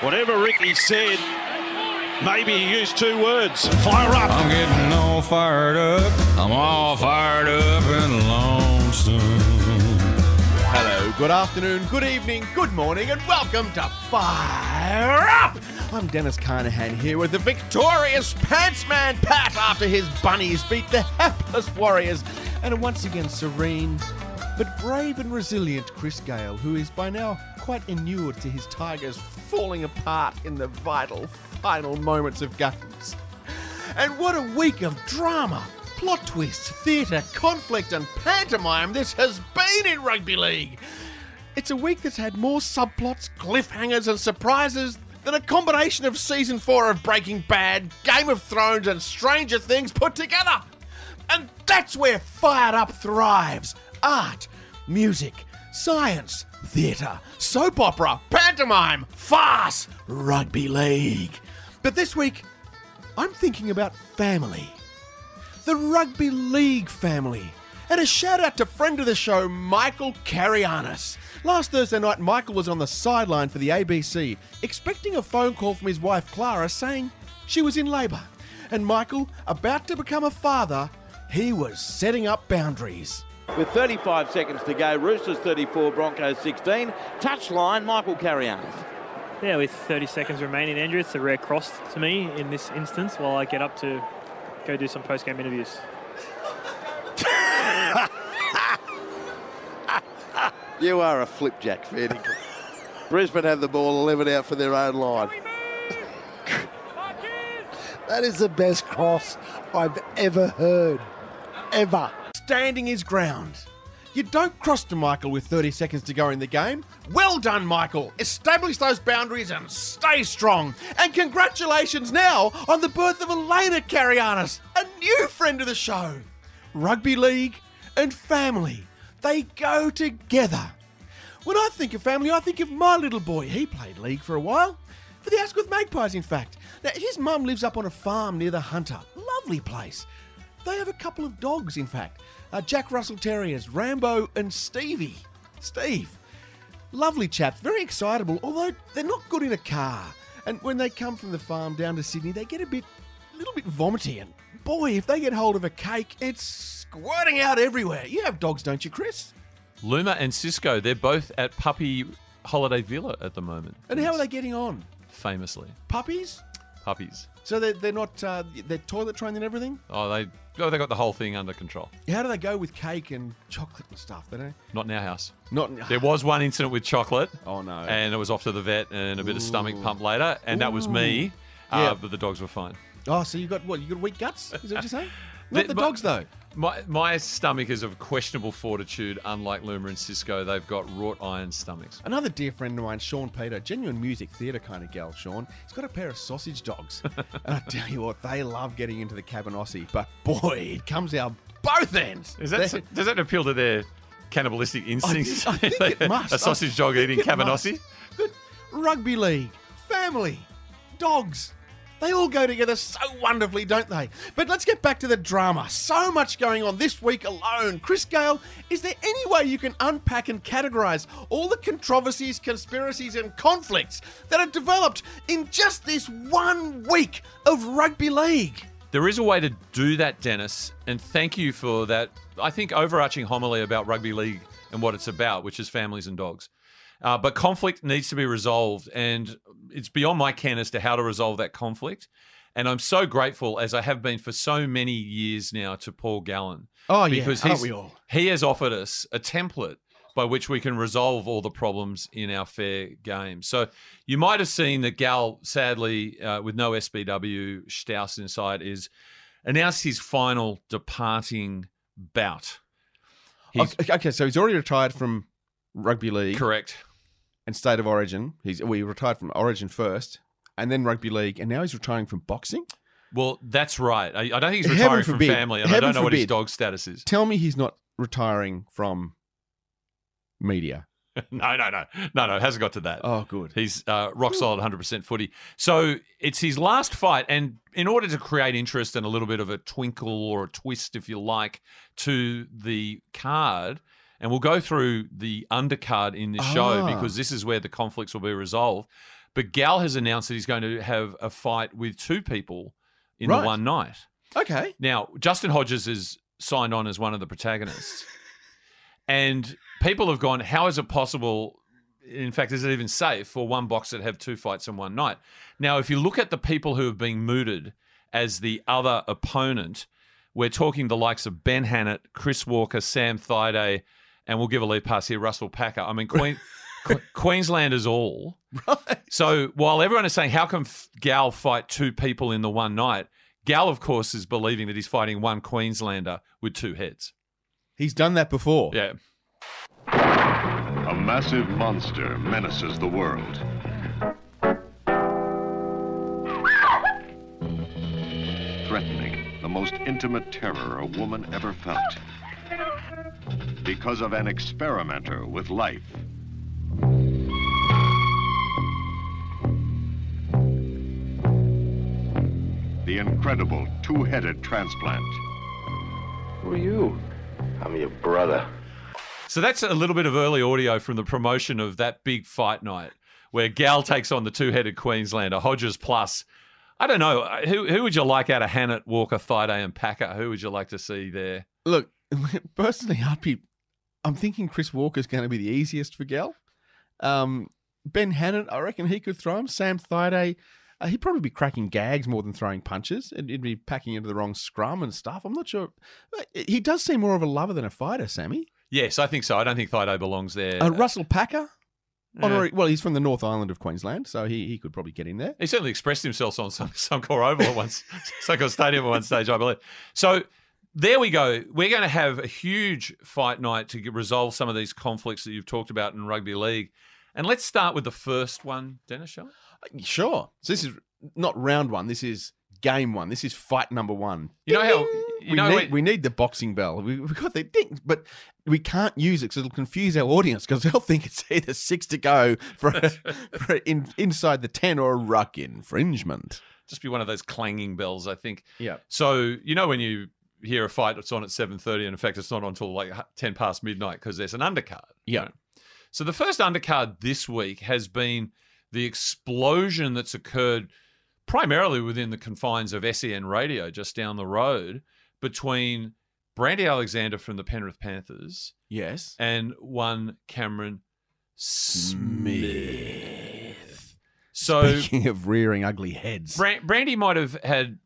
Whatever Ricky said, maybe he used two words. Fire up. I'm getting all fired up. I'm all fired up and lonesome. Hello, good afternoon, good evening, good morning, and welcome to Fire Up! I'm Dennis Carnahan here with the victorious Pantsman Pat after his bunnies beat the hapless Warriors, and once again serene but brave and resilient Chris Gale, who is by now quite inured to his Tigers falling apart in the vital final moments of games. And what a week of drama, plot twists, theatre, conflict, and pantomime this has been in rugby league. It's a week that's had more subplots, cliffhangers, and surprises than a combination of season four of Breaking Bad, Game of Thrones, and Stranger Things put together. And that's where Fired Up thrives art, music, science, theatre, soap opera, pantomime, farce, rugby league. But this week, I'm thinking about family. The rugby league family. And a shout out to friend of the show, Michael Carayannis. Last Thursday night, Michael was on the sideline for the ABC, expecting a phone call from his wife Clara saying she was in labour. And Michael, about to become a father, he was setting up boundaries. With 35 seconds to go, Roosters 34, Broncos 16. Touchline, Michael Carayannis. Yeah, with 30 seconds remaining, Andrew, it's a rare cross to me in this instance while I get up to go do some post game interviews. You are a flipjack, fair Brisbane have the ball 11 out for their own line. That is the best cross I've ever heard. Ever. Standing his ground. You don't cross to Michael with 30 seconds to go in the game. Well done, Michael. Establish those boundaries and stay strong. And congratulations now on the birth of Elena Carayannis, a new friend of the show. Rugby league and family, they go together. When I think of family, I think of my little boy. He played league for a while. For the Asquith Magpies, in fact. Now, his mum lives up on a farm near the Hunter. Lovely place. They have a couple of dogs, in fact. Uh, Jack Russell Terriers, Rambo and Stevie. Steve. Lovely chaps, very excitable, although they're not good in a car. And when they come from the farm down to Sydney, they get a bit, a little bit vomity. And boy, if they get hold of a cake, it's squirting out everywhere. You have dogs, don't you, Chris? Luma and Cisco, they're both at Puppy Holiday Villa at the moment. And how are they getting on? Famously. Puppies? Puppies. So they're, they're not, uh, they're toilet trained and everything? Oh, they oh, they got the whole thing under control. How do they go with cake and chocolate and stuff? They don't. Not in our house. Not. There was one incident with chocolate. Oh no. And it was off to the vet and a bit of stomach pump later, and that was me. Uh, Yeah. but the dogs were fine. Oh, so you got what? You got weak guts? Is that what you're saying? The- Not the but- dogs though. My my stomach is of questionable fortitude, unlike Luma and Cisco. They've got wrought iron stomachs. Another dear friend of mine, Sean Peter, genuine music theatre kind of gal, Sean. He's got a pair of sausage dogs. and I tell you what, they love getting into the cabanossi, but boy, it comes out both ends. Is that They're- does that appeal to their cannibalistic instincts? I think it must. a sausage I dog think eating it must. cabanossi. But rugby league, family, dogs. They all go together so wonderfully, don't they? But let's get back to the drama. So much going on this week alone. Chris Gale, is there any way you can unpack and categorize all the controversies, conspiracies, and conflicts that have developed in just this one week of rugby league? There is a way to do that, Dennis, and thank you for that. I think overarching homily about rugby league and what it's about, which is families and dogs. Uh, but conflict needs to be resolved, and it's beyond my ken as to how to resolve that conflict. And I'm so grateful, as I have been for so many years now, to Paul Gallen. Oh, yeah, because aren't we all? he has offered us a template by which we can resolve all the problems in our fair game. So you might have seen that Gal, sadly, uh, with no SBW, Staus inside, is announced his final departing bout. He's okay, so he's already retired from rugby league correct. And state of origin. He's we retired from origin first, and then rugby league, and now he's retiring from boxing. Well, that's right. I, I don't think he's Heaven retiring from forbid. family, and I don't know what his dog status is. Tell me he's not retiring from media. no, no, no, no, no. Hasn't got to that. Oh, good. He's uh, rock solid, 100% footy. So it's his last fight. And in order to create interest and a little bit of a twinkle or a twist, if you like, to the card, and we'll go through the undercard in this show Ah. because this is where the conflicts will be resolved. But Gal has announced that he's going to have a fight with two people in Right. the one night. Okay. Now, Justin Hodges is signed on as one of the protagonists. and people have gone, how is it possible? In fact, is it even safe for one boxer to have two fights in one night? Now, if you look at the people who have been mooted as the other opponent, we're talking the likes of Ben Hannant, Chris Walker, Sam Thaiday, and we'll give a lead pass here, Russell Packer. I mean, Queen, Qu- Queenslanders all. Right. So while everyone is saying, how can F- Gal fight two people in the one night? Gal, of course, is believing that he's fighting one Queenslander with two heads. He's done that before. Yeah. A massive monster menaces the world. Threatening the most intimate terror a woman ever felt. Because of an experimenter with life. The incredible two-headed transplant. Who are you? I'm your brother. So that's a little bit of early audio from the promotion of that big fight night where Gal takes on the two-headed Queenslander, Hodges plus. I don't know. Who, who would you like out of Hannant, Walker, Thaiday, and Packer? Who would you like to see there? Look, personally, I'd be. I'm thinking Chris Walker's going to be the easiest for Gal. Um, ben Hannant, I reckon he could throw him. Sam Thaiday, uh, he'd probably be cracking gags more than throwing punches. He'd be packing into the wrong scrum and stuff. I'm not sure. He does seem more of a lover than a fighter, Sammy. Yes, I think so. I don't think Thaiday belongs there. Uh, Russell Packer, Yeah. honorary, well, he's from the North Island of Queensland, so he, he could probably get in there. He certainly expressed himself on some Suncorp Oval at once, Suncorp Stadium at one stage, I believe. So there we go. We're going to have a huge fight night to resolve some of these conflicts that you've talked about in rugby league. And let's start with the first one, Dennis. Shall we? Uh, sure. So this is not round one. This is game one. This is fight number one. You know how- you we know need we need the boxing bell. We, we got the ding, but we can't use it because it'll confuse our audience because they'll think it's either six to go for, a, for a in, inside the ten or a ruck infringement. Just be one of those clanging bells, I think. Yeah. So you know when you hear a fight that's on at seven thirty, and in fact it's not until like ten past midnight because there's an undercard. Yeah. right? So the first undercard this week has been the explosion that's occurred primarily within the confines of SEN Radio, just down the road, between Brandy Alexander from the Penrith Panthers Yes. and one Cameron Smith. So Speaking of rearing ugly heads, Bran- Brandy might have had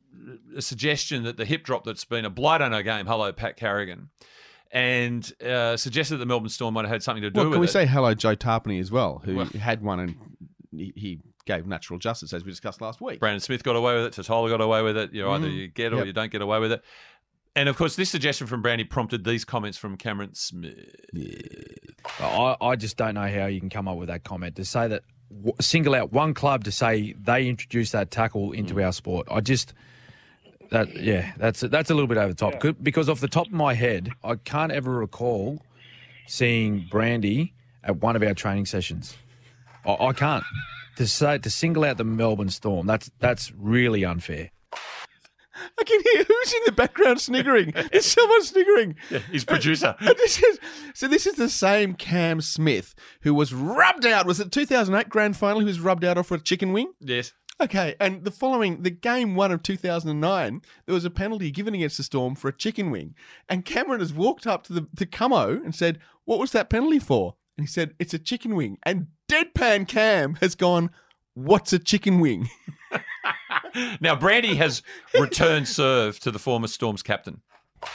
a suggestion that the hip drop that's been a blight on her game, hello, Pat Carrigan, and uh, suggested that the Melbourne Storm might have had something to do well, with it. can we it. say hello, Joe Tarpany as well, who Well- had one and he, he gave natural justice as we discussed last week. Brandon Smith got away with it, Totola got away with it. You know, either Mm, you get or yep. you don't get away with it. And of course, this suggestion from Brandy prompted these comments from Cameron Smith. I, I just don't know how you can come up with that comment to say that w- single out one club to say they introduced that tackle into Mm. our sport. I just that yeah, that's that's a little bit over the top Good- because off the top of my head, I can't ever recall seeing Brandy at one of our training sessions. I, I can't to say to single out the Melbourne Storm. That's that's really unfair. I can hear who's in the background sniggering. There's someone sniggering. Yeah, His producer. And this is, so this is the same Cam Smith who was rubbed out. Was it 2008 grand final? Who was rubbed out off a chicken wing. Yes. Okay, and the following, the game one of 2009, there was a penalty given against the Storm for a chicken wing, and Cameron has walked up to the to Camo and said, "What was that penalty for?" And he said, "It's a chicken wing." And deadpan Cam has gone, "What's a chicken wing?" Now, Brandy has returned serve to the former Storms captain.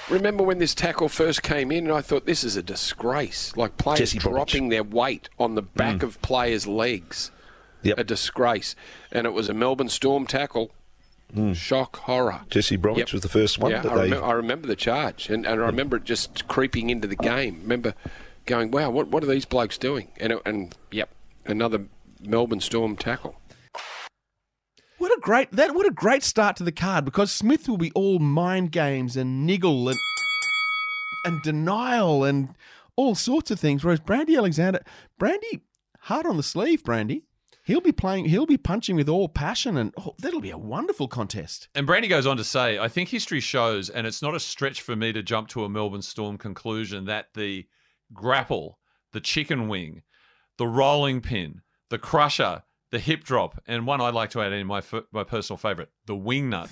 Remember when this tackle first came in, and I thought this is a disgrace. Like players dropping their weight on the back mm. of players' legs. Yep. A disgrace. And it was a Melbourne Storm tackle. Hmm. Shock, horror. Jesse Bromwich Yep. was the first one Yeah, that I, they. remem- I remember the charge, and, and I remember it just creeping into the game. Remember going, "Wow, what what are these blokes doing?" And it, and yep, another Melbourne Storm tackle. What a great that! What a great start to the card because Smith will be all mind games and niggle and and denial and all sorts of things. Whereas Brandy Alexander, Brandy, hard on the sleeve, Brandy. He'll be playing. He'll be punching with all passion, and oh, that'll be a wonderful contest. And Brandy goes on to say, I think history shows, and it's not a stretch for me to jump to a Melbourne Storm conclusion, that the grapple, the chicken wing, the rolling pin, the crusher, the hip drop, and one I'd like to add in my my personal favourite, the wing nut.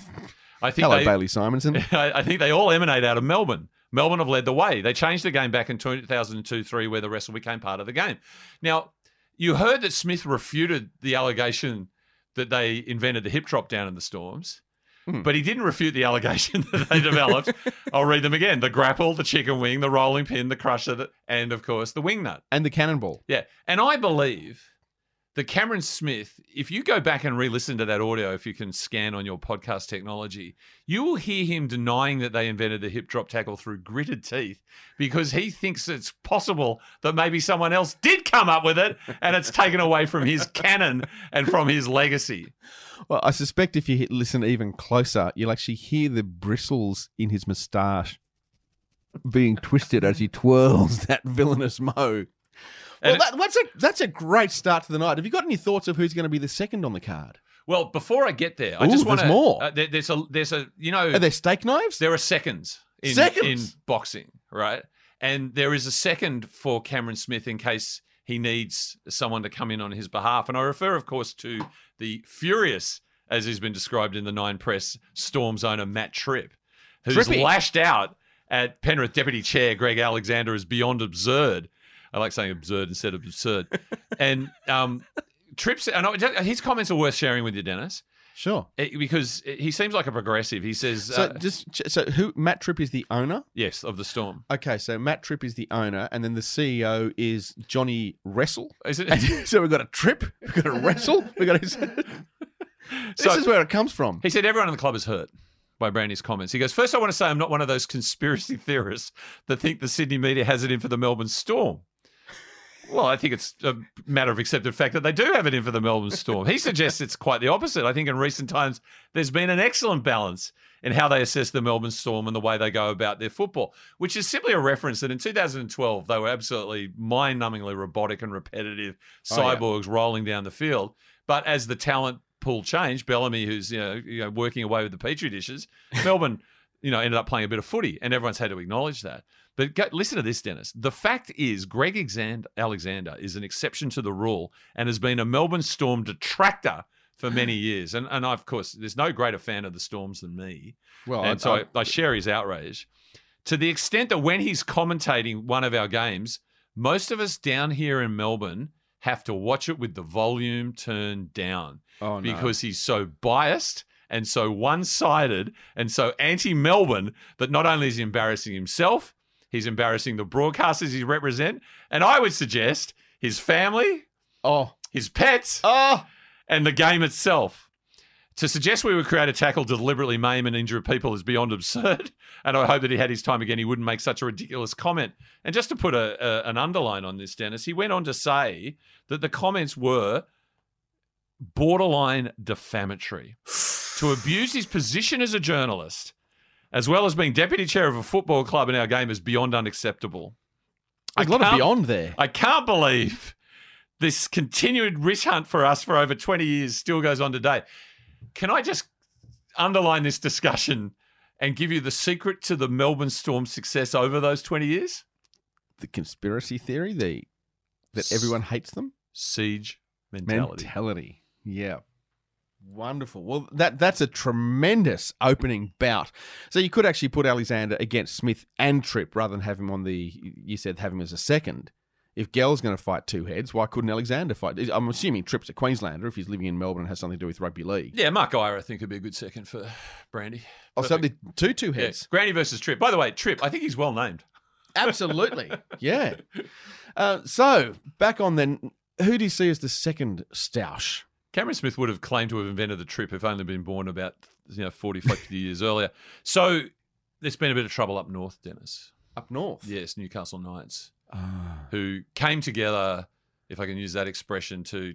I think Hello, they, Bailey Simonsson. I I think they all emanate out of Melbourne. Melbourne have led the way. They changed the game back in 2002 3, where the wrestle became part of the game. Now, you heard that Smith refuted the allegation that they invented the hip drop down in the Storms, Hmm. but he didn't refute the allegation that they developed. I'll read them again the grapple, the chicken wing, the rolling pin, the crusher, and of course, the wing nut. And the cannonball. Yeah. And I believe that Cameron Smith, if you go back and re listen to that audio, if you can scan on your podcast technology, you will hear him denying that they invented the hip drop tackle through gritted teeth because he thinks it's possible that maybe someone else did come up with it and it's taken away from his canon and from his legacy. Well, I suspect if you listen even closer, you'll actually hear the bristles in his moustache being twisted as he twirls that villainous mo. Well, that, that's a that's a great start to the night. Have you got any thoughts of who's going to be the second on the card? Well, before I get there, I Ooh, just want there's to. more. Uh, there, there's a, there's a, you know, Are there steak knives? There are seconds in, Seconds? in boxing, right? And there is a second for Cameron Smith in case he needs someone to come in on his behalf. And I refer, of course, to the furious, as he's been described in the Nine Press, Storms owner Matt Tripp, who's Trippy. lashed out at Penrith Deputy Chair Greg Alexander as beyond absurd. I like saying absurd instead of absurd. and um, Tripp's, and I- his comments are worth sharing with you, Dennis. Sure. Eh, because he seems like a progressive. He says, So uh, just so who Matt Tripp is the owner? yes, of the Storm. Okay, so Matt Tripp is the owner, and then the CEO is Johnny Wrestle. Is it? And so we've got a Trip, we've got a Wrestle, we've got. A, this So- is where it comes from. He said everyone in the club is hurt by Brandy's comments. He goes, First, I want to say I'm not one of those conspiracy theorists that think the Sydney media has it in for the Melbourne Storm. Well, I think it's a matter of accepted fact that they do have it in for the Melbourne Storm. He suggests it's quite the opposite. I think in recent times there's been an excellent balance in how they assess the Melbourne Storm and the way they go about their football, which is simply a reference that in 2012 they were absolutely mind-numbingly robotic and repetitive Oh, yeah. cyborgs rolling down the field. But as the talent pool changed, Bellamy, who's you know, you know working away with the petri dishes, Melbourne, you know, ended up playing a bit of footy, and everyone's had to acknowledge that. But go, listen to this, Dennis. The fact is, Greg Alexander is an exception to the rule and has been a Melbourne Storm detractor for many years. And, and I, of course, there's no greater fan of the Storms than me. Well, and I- so I, I- I share his outrage to the extent that when he's commentating one of our games, most of us down here in Melbourne have to watch it with the volume turned down Oh, no. because he's so biased and so one sided and so anti Melbourne that not only is he embarrassing himself, he's embarrassing the broadcasters he represent, and I would suggest his family, oh, his pets, oh, and the game itself. To suggest we would create a tackle to deliberately maim and injure people is beyond absurd. And I hope that he had his time again. He wouldn't make such a ridiculous comment. And just to put a, a, an underline on this, Dennis, he went on to say that the comments were borderline defamatory. to abuse his position as a journalist, as well as being deputy chair of a football club in our game, is beyond unacceptable. There's a lot of beyond there. I can't believe this continued rich hunt for us for over 20 years still goes on today. Can I just underline this discussion and give you the secret to the Melbourne Storm's success over those 20 years? The conspiracy theory, the that everyone hates them. Siege mentality. Mentality. Yeah. Wonderful. Well, that that's a tremendous opening bout. So you could actually put Alexander against Smith and Tripp rather than have him on the. You said have him as a second. If Gell's going to fight two heads, why couldn't Alexander fight? I'm assuming Tripp's a Queenslander if he's living in Melbourne and has something to do with rugby league. Yeah, Mark Geyer, I think, would be a good second for Brandy. Oh, so two two Yeah, heads. Granny versus Tripp. By the way, Tripp, I think he's well named. Absolutely. yeah. Uh, so back on then, who do you see as the second Stoush? Cameron Smith would have claimed to have invented the trip if only been born about you know 40, 50 years earlier. So there's been a bit of trouble up north, Dennis. Up north? Yes, Newcastle Knights, Ah. who came together, if I can use that expression, to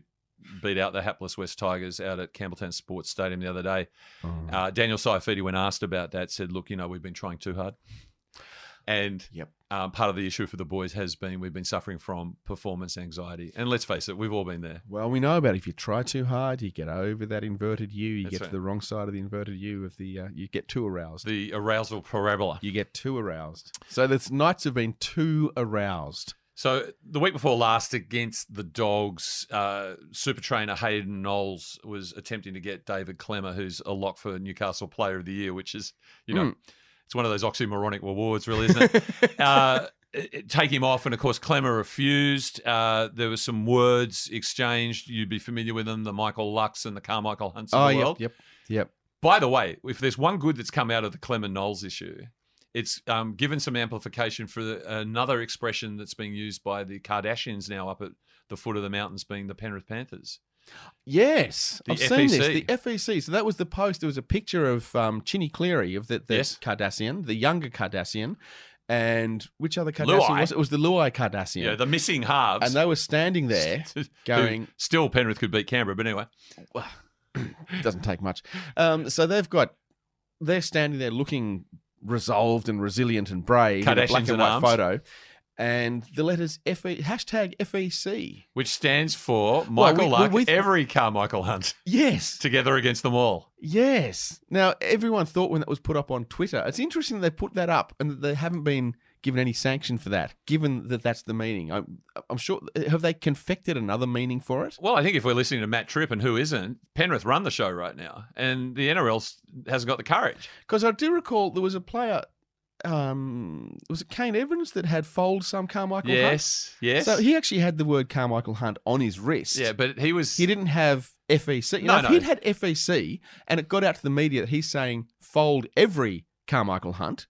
beat out the hapless West Tigers out at Campbelltown Sports Stadium the other day. Oh. Uh, Daniel Saifiti, when asked about that, said, "Look, you know, we've been trying too hard." And yep. um, part of the issue for the boys has been we've been suffering from performance anxiety. And let's face it, we've all been there. Well, we know about if you try too hard, you get over that inverted U. You That's get right. to the wrong side of the inverted U of the. Uh, you get too aroused. The arousal parabola. You get too aroused. So the Knights have been too aroused. So the week before last against the Dogs, uh, super trainer Hayden Knowles was attempting to get David Klemmer, who's a lock for Newcastle Player of the Year, which is, you know, Mm. It's one of those oxymoronic awards, really, isn't it? uh, take him off, and of course Klemmer refused. Uh, there was some words exchanged. You'd be familiar with them: the Michael Lux and the Carmichael Hunts of Oh, the yep, world. yep, yep. By the way, if there's one good that's come out of the Klemmer Knowles issue, it's um, given some amplification for the, another expression that's being used by the Kardashians now up at the foot of the mountains, being the Penrith Panthers. Yes, The I've seen this. The FEC. So that was the post. There was a picture of um, Chinny Cleary of the, the Yes. Kardashian, the younger Kardashian, and which other Kardashian Luai. was it? It was the Luai Kardashian. Yeah, the missing halves. and they were standing there going, still Penrith could beat Canberra, but anyway. it doesn't take much. Um, so they've got, they're standing there looking resolved and resilient and brave in a black and white arms. photo. And the letters FE, hashtag FEC. Which stands for Well, Michael we- Luck, we- we- every Carmichael Hunt Yes. together against them all. Yes. Now, everyone thought when that was put up on Twitter, it's interesting that they put that up and that they haven't been given any sanction for that, given that that's the meaning. I'm, I'm sure, have they confected another meaning for it? Well, I think if we're listening to Matt Tripp and who isn't, Penrith run the show right now, and the NRL hasn't got the courage. Because I do recall there was a player, um, was it Kane Evans that had fold some Carmichael Hunt? Yes, yes. So he actually had the word Carmichael Hunt on his wrist. yeah, but he was. He didn't have FEC. You No, know, if no. he'd had FEC and it got out to the media that he's saying fold every Carmichael Hunt,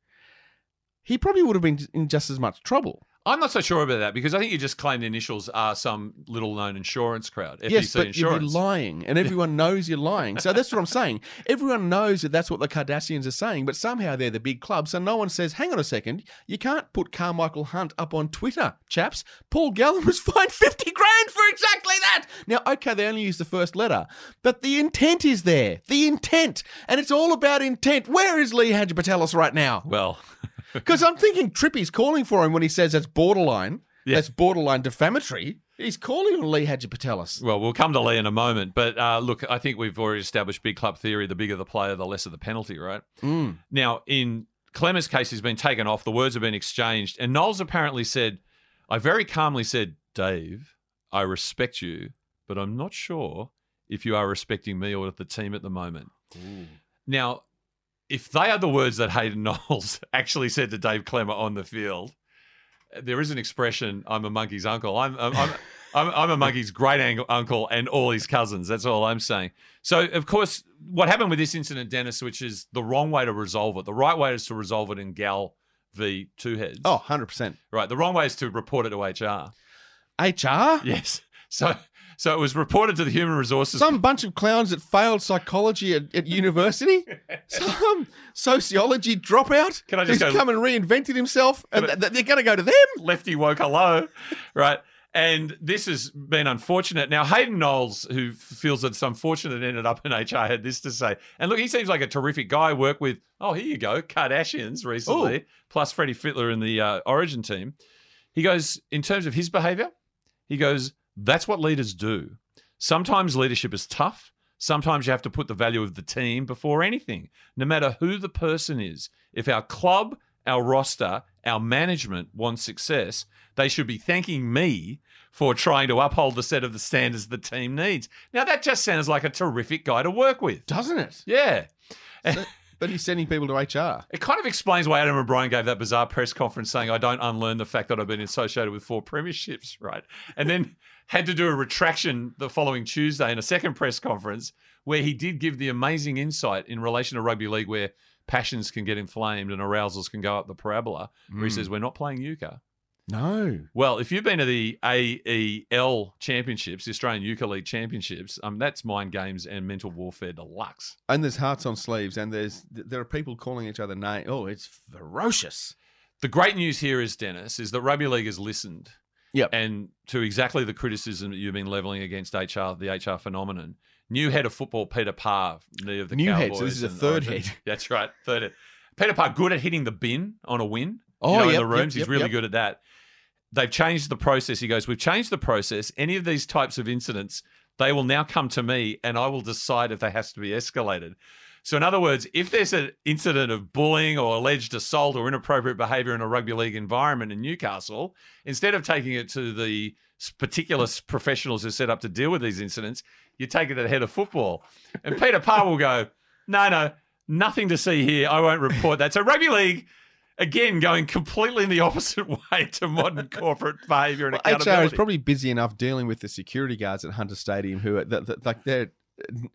he probably would have been in just as much trouble. I'm not so sure about that because I think you just claim the initials are some little known insurance crowd. FEC yes, but you'd be lying, and everyone knows you're lying. So that's what I'm saying. Everyone knows that that's what the Kardashians are saying, but somehow they're the big club. So no one says, "Hang on a second, you can't put Carmichael Hunt up on Twitter, chaps." Paul Gallen was fined fifty grand for exactly that. Now, okay, they only used the first letter, but the intent is there. The intent, and it's all about intent. Where is Lee Hagipantelis right now? well, Because I'm thinking Trippy's calling for him when he says that's borderline. Yeah. That's borderline defamatory. He's calling on Lee Hagipantelis. well, we'll come to Lee in a moment. But uh, look, I think we've already established big club theory: the bigger the player, the lesser the penalty, right? Mm. Now, in Klemmer's case, he's been taken off. The words have been exchanged, and Knowles apparently said, "I very calmly said, Dave, I respect you, but I'm not sure if you are respecting me or the team at the moment." Now, if they are the words that Hayden Knowles actually said to Dave Klemmer on the field, there is an expression, I'm a monkey's uncle. I'm, I'm, I'm, I'm, I'm a monkey's great uncle and all his cousins. That's all I'm saying. So, of course, what happened with this incident, Dennis, which is the wrong way to resolve it, the right way is to resolve it in Gal v. Two Heads. Oh, 100%. Right. The wrong way is to report it to HR. HR? Yes. So, so it was reported to the Human Resources. Some bunch of clowns that failed psychology at, at university? Some sociology dropout? Can I just who's go- come and reinvented himself? And I- th- they're going to go to them? lefty woke hello, right? And this has been unfortunate. Now, Hayden Knowles, who feels it's unfortunate it ended up in HR, had this to say. And look, he seems like a terrific guy. Worked with, oh, here you go, Kardashians recently, Ooh. plus Freddie Fittler in the uh, Origin team. He goes, in terms of his behavior, he goes, that's what leaders do. Sometimes leadership is tough. Sometimes you have to put the value of the team before anything, no matter who the person is. If our club, our roster, our management wants success, they should be thanking me for trying to uphold the set of the standards the team needs. Now, that just sounds like a terrific guy to work with. Doesn't it? Yeah. But he's sending people to HR. It kind of explains why Adam O'Brien gave that bizarre press conference saying, I don't unlearn the fact that I've been associated with four premierships, right? And then had to do a retraction the following Tuesday in a second press conference where he did give the amazing insight in relation to rugby league where passions can get inflamed and arousals can go up the parabola, where he Mm. says, We're not playing euchre. No. Well, if you've been to the AEL championships, the Australian Euchre League championships, um, that's mind games and mental warfare deluxe. And there's hearts on sleeves, and there's there are people calling each other names. Oh, it's ferocious. The great news here is, Dennis, is that rugby league has listened. Yep. And to exactly the criticism that you've been levelling against HR, the HR phenomenon. New head of football, Peter Parr, the of the New Cowboys. head, so this is a third Origin. head. That's right, third head. Peter Parr, good at hitting the bin on a win. Oh, you know, yep, in the rooms, yep, he's yep, really good at that. They've changed the process. He goes, We've changed the process. Any of these types of incidents, they will now come to me and I will decide if they has to be escalated. So, in other words, if there's an incident of bullying or alleged assault or inappropriate behaviour in a rugby league environment in Newcastle, instead of taking it to the particular professionals who are set up to deal with these incidents, you take it to the head of football. And Peter Parr will go, no, no, nothing to see here. I won't report that. So, rugby league. Again, going completely in the opposite way to modern corporate behaviour and Well, HR is probably busy enough dealing with the security guards at Hunter Stadium, who are th- th- like they're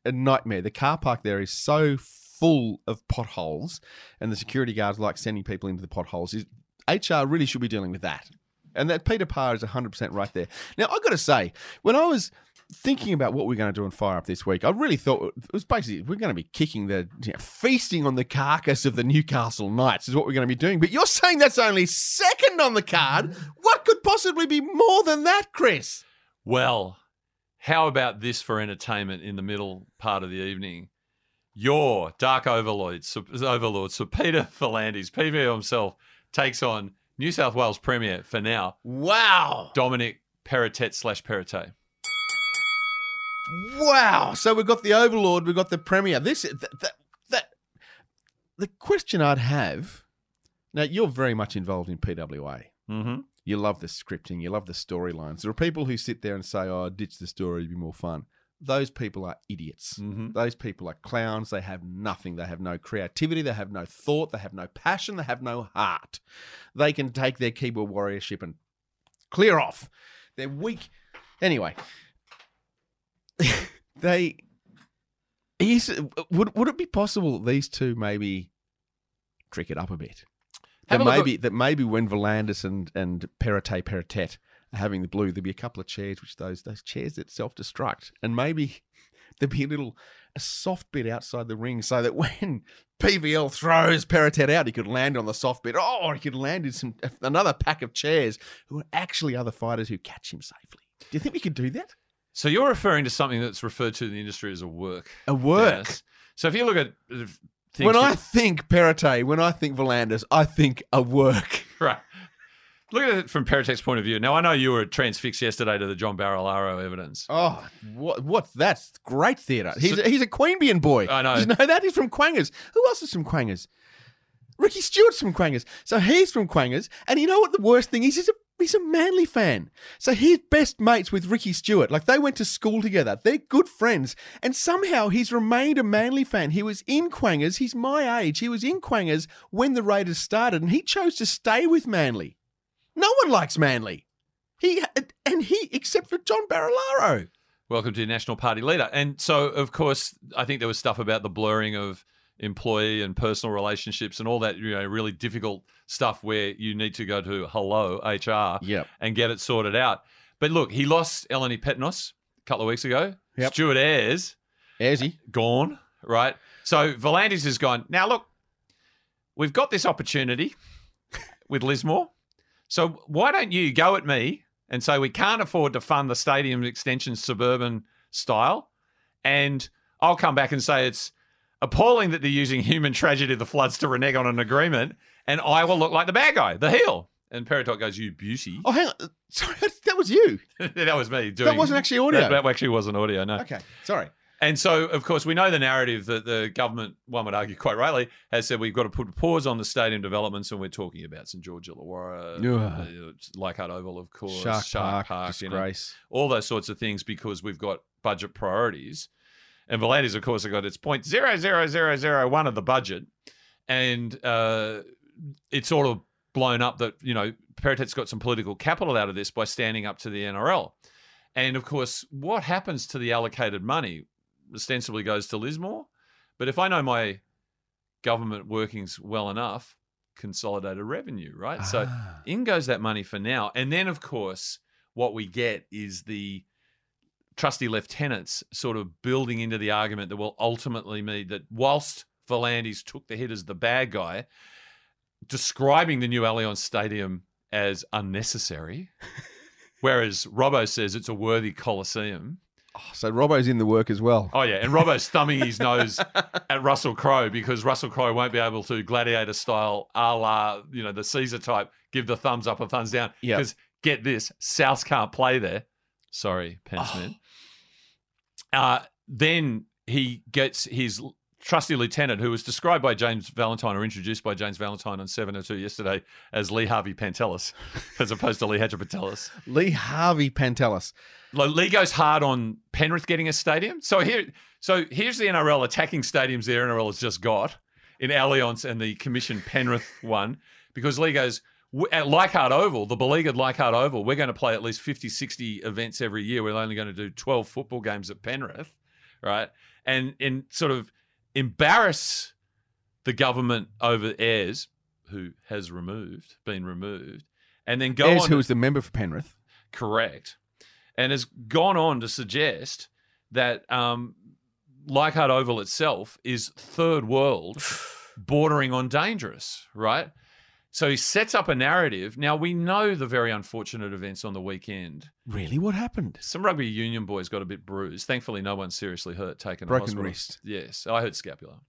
a nightmare. The car park there is so full of potholes, and the security guards like sending people into the potholes. Is HR really should be dealing with that? And that Peter Parr is 100% right there. Now, i got to say, when I was thinking about what we're going to do on Fire Up this week, I really thought it was basically we're going to be kicking the, you know, feasting on the carcass of the Newcastle Knights, is what we're going to be doing. But you're saying that's only second on the card. What could possibly be more than that, Chris? Well, how about this for entertainment in the middle part of the evening? Your Dark Overlord, Sir, Overlord, Sir Peter V'landys, PVO himself, takes on New South Wales Premier for now, Wow. Dominic Peritet slash Perrottet. Wow. So we've got the Overlord, we've got the Premier. This that, that, that the question I'd have now you're very much involved in PWA. Mm-hmm. You love the scripting, you love the storylines. There are people who sit there and say, "Oh, ditch the story, it'd be more fun." Those people are idiots. Mhm. Those people are clowns. They have nothing. They have no creativity. They have no thought. They have no passion. They have no heart. They can take their keyboard warriorship and clear off. They're weak. Anyway, they is would would it be possible these two maybe trick it up a bit? Have That at- maybe that maybe when V'landys and and Perrottet Perrottet are having the blue, there'll be a couple of chairs which those those chairs that self destruct, and maybe there'd be a little a soft bit outside the ring so that when PVL throws Perrottet out, he could land on the soft bit. Oh, he could land in some another pack of chairs who are actually other fighters who catch him safely. Do you think we could do that? So you're referring to something that's referred to in the industry as a work. A work. Yes. So if you look at when I think Perrottet, when I think V'landys, I think a work. right. Look at it from Peritet's point of view. Now I know you were transfixed yesterday to the John Barilaro evidence. Oh, what? What's that's great theatre. He's So- a, he's a Queanbeyan boy. I know. Did you know that? He's from Quangers. Who else is from Quangers? Ricky Stuart's from Quangers. So he's from Quangers, and you know what the worst thing is? He's a he's a Manly fan. So he's best mates with Ricky Stuart. Like they went to school together. They're good friends, and somehow he's remained a Manly fan. He was in Quangers. He's my age. He was in Quangers when the Raiders started, and he chose to stay with Manly. No one likes Manly. He and he except for John Barilaro. Welcome to National Party leader. And so, of course, I think there was stuff about the blurring of employee and personal relationships and all that, you know, really difficult stuff where you need to go to hello HR Yep. and get it sorted out. But look, he lost Eleni Petinos a couple of weeks ago. Yep. Stuart Ayres Airsy. gone, right? So V'landys has gone. Now look, we've got this opportunity with Lismore. So why don't you go at me and say we can't afford to fund the stadium extension suburban style, and I'll come back and say it's appalling that they're using human tragedy the floods to renege on an agreement, and I will look like the bad guy, the heel. And Peritot goes, "You beauty." Oh, hang on. Sorry, that was you. that was me doing. That wasn't actually audio. That, that actually wasn't audio. No. Okay, sorry. And so, of course, we know the narrative that the government, one would argue quite rightly, has said we've got to put a pause on the stadium developments, and we're talking about St George Illawarra, Ugh. uh, Leichhardt Oval, of course, Shark, Park, you know, all those sorts of things because we've got budget priorities. And V'landys, of course, have got its point zero zero zero zero one of the budget, and uh, it's sort of blown up that you know Peritet's got some political capital out of this by standing up to the NRL. And of course, what happens to the allocated money ostensibly goes to Lismore. But if I know my government workings well enough, consolidated revenue, right? So Ah. in goes that money for now. And then, of course, what we get is the trusty lieutenants sort of building into the argument that will ultimately mean that whilst V'landys took the hit as the bad guy, describing the new Allianz Stadium as unnecessary, whereas Robbo says it's a worthy coliseum. Oh, so Robbo's in the work as well. Oh yeah, and Robbo's thumbing his nose at Russell Crowe because Russell Crowe won't be able to gladiator style, a la you know the Caesar type, give the thumbs up or thumbs down. Yep. Because get this, South can't play there. Sorry, Pence man. Oh, Uh, then he gets his trusty lieutenant who was described by James Valentine or introduced by James Valentine on 702 yesterday as Lee Harvey Pantelis, as opposed to Lee Hagipantelis. Lee Harvey Pantelis. Lee goes hard on Penrith getting a stadium. So here, so here's the NRL attacking stadiums the NRL has just got in Allianz and the Commission Penrith one because Lee goes "W- at Leichhardt Oval, the beleaguered Leichhardt Oval. We're going to play at least 50, 60 events every year. We're only going to do 12 football games at Penrith, right? And and sort of embarrass the government over Ayres, who has removed, been removed, and then go Ayres, on who was the member for Penrith. correct, and has gone on to suggest that um, Leichhardt Oval itself is third world, bordering on dangerous, right? So he sets up a narrative. Now we know the very unfortunate events on the weekend. Really, what happened? Some rugby union boys got a bit bruised. Thankfully, no one seriously hurt. Taken Broken wrist. Yes, I heard scapula.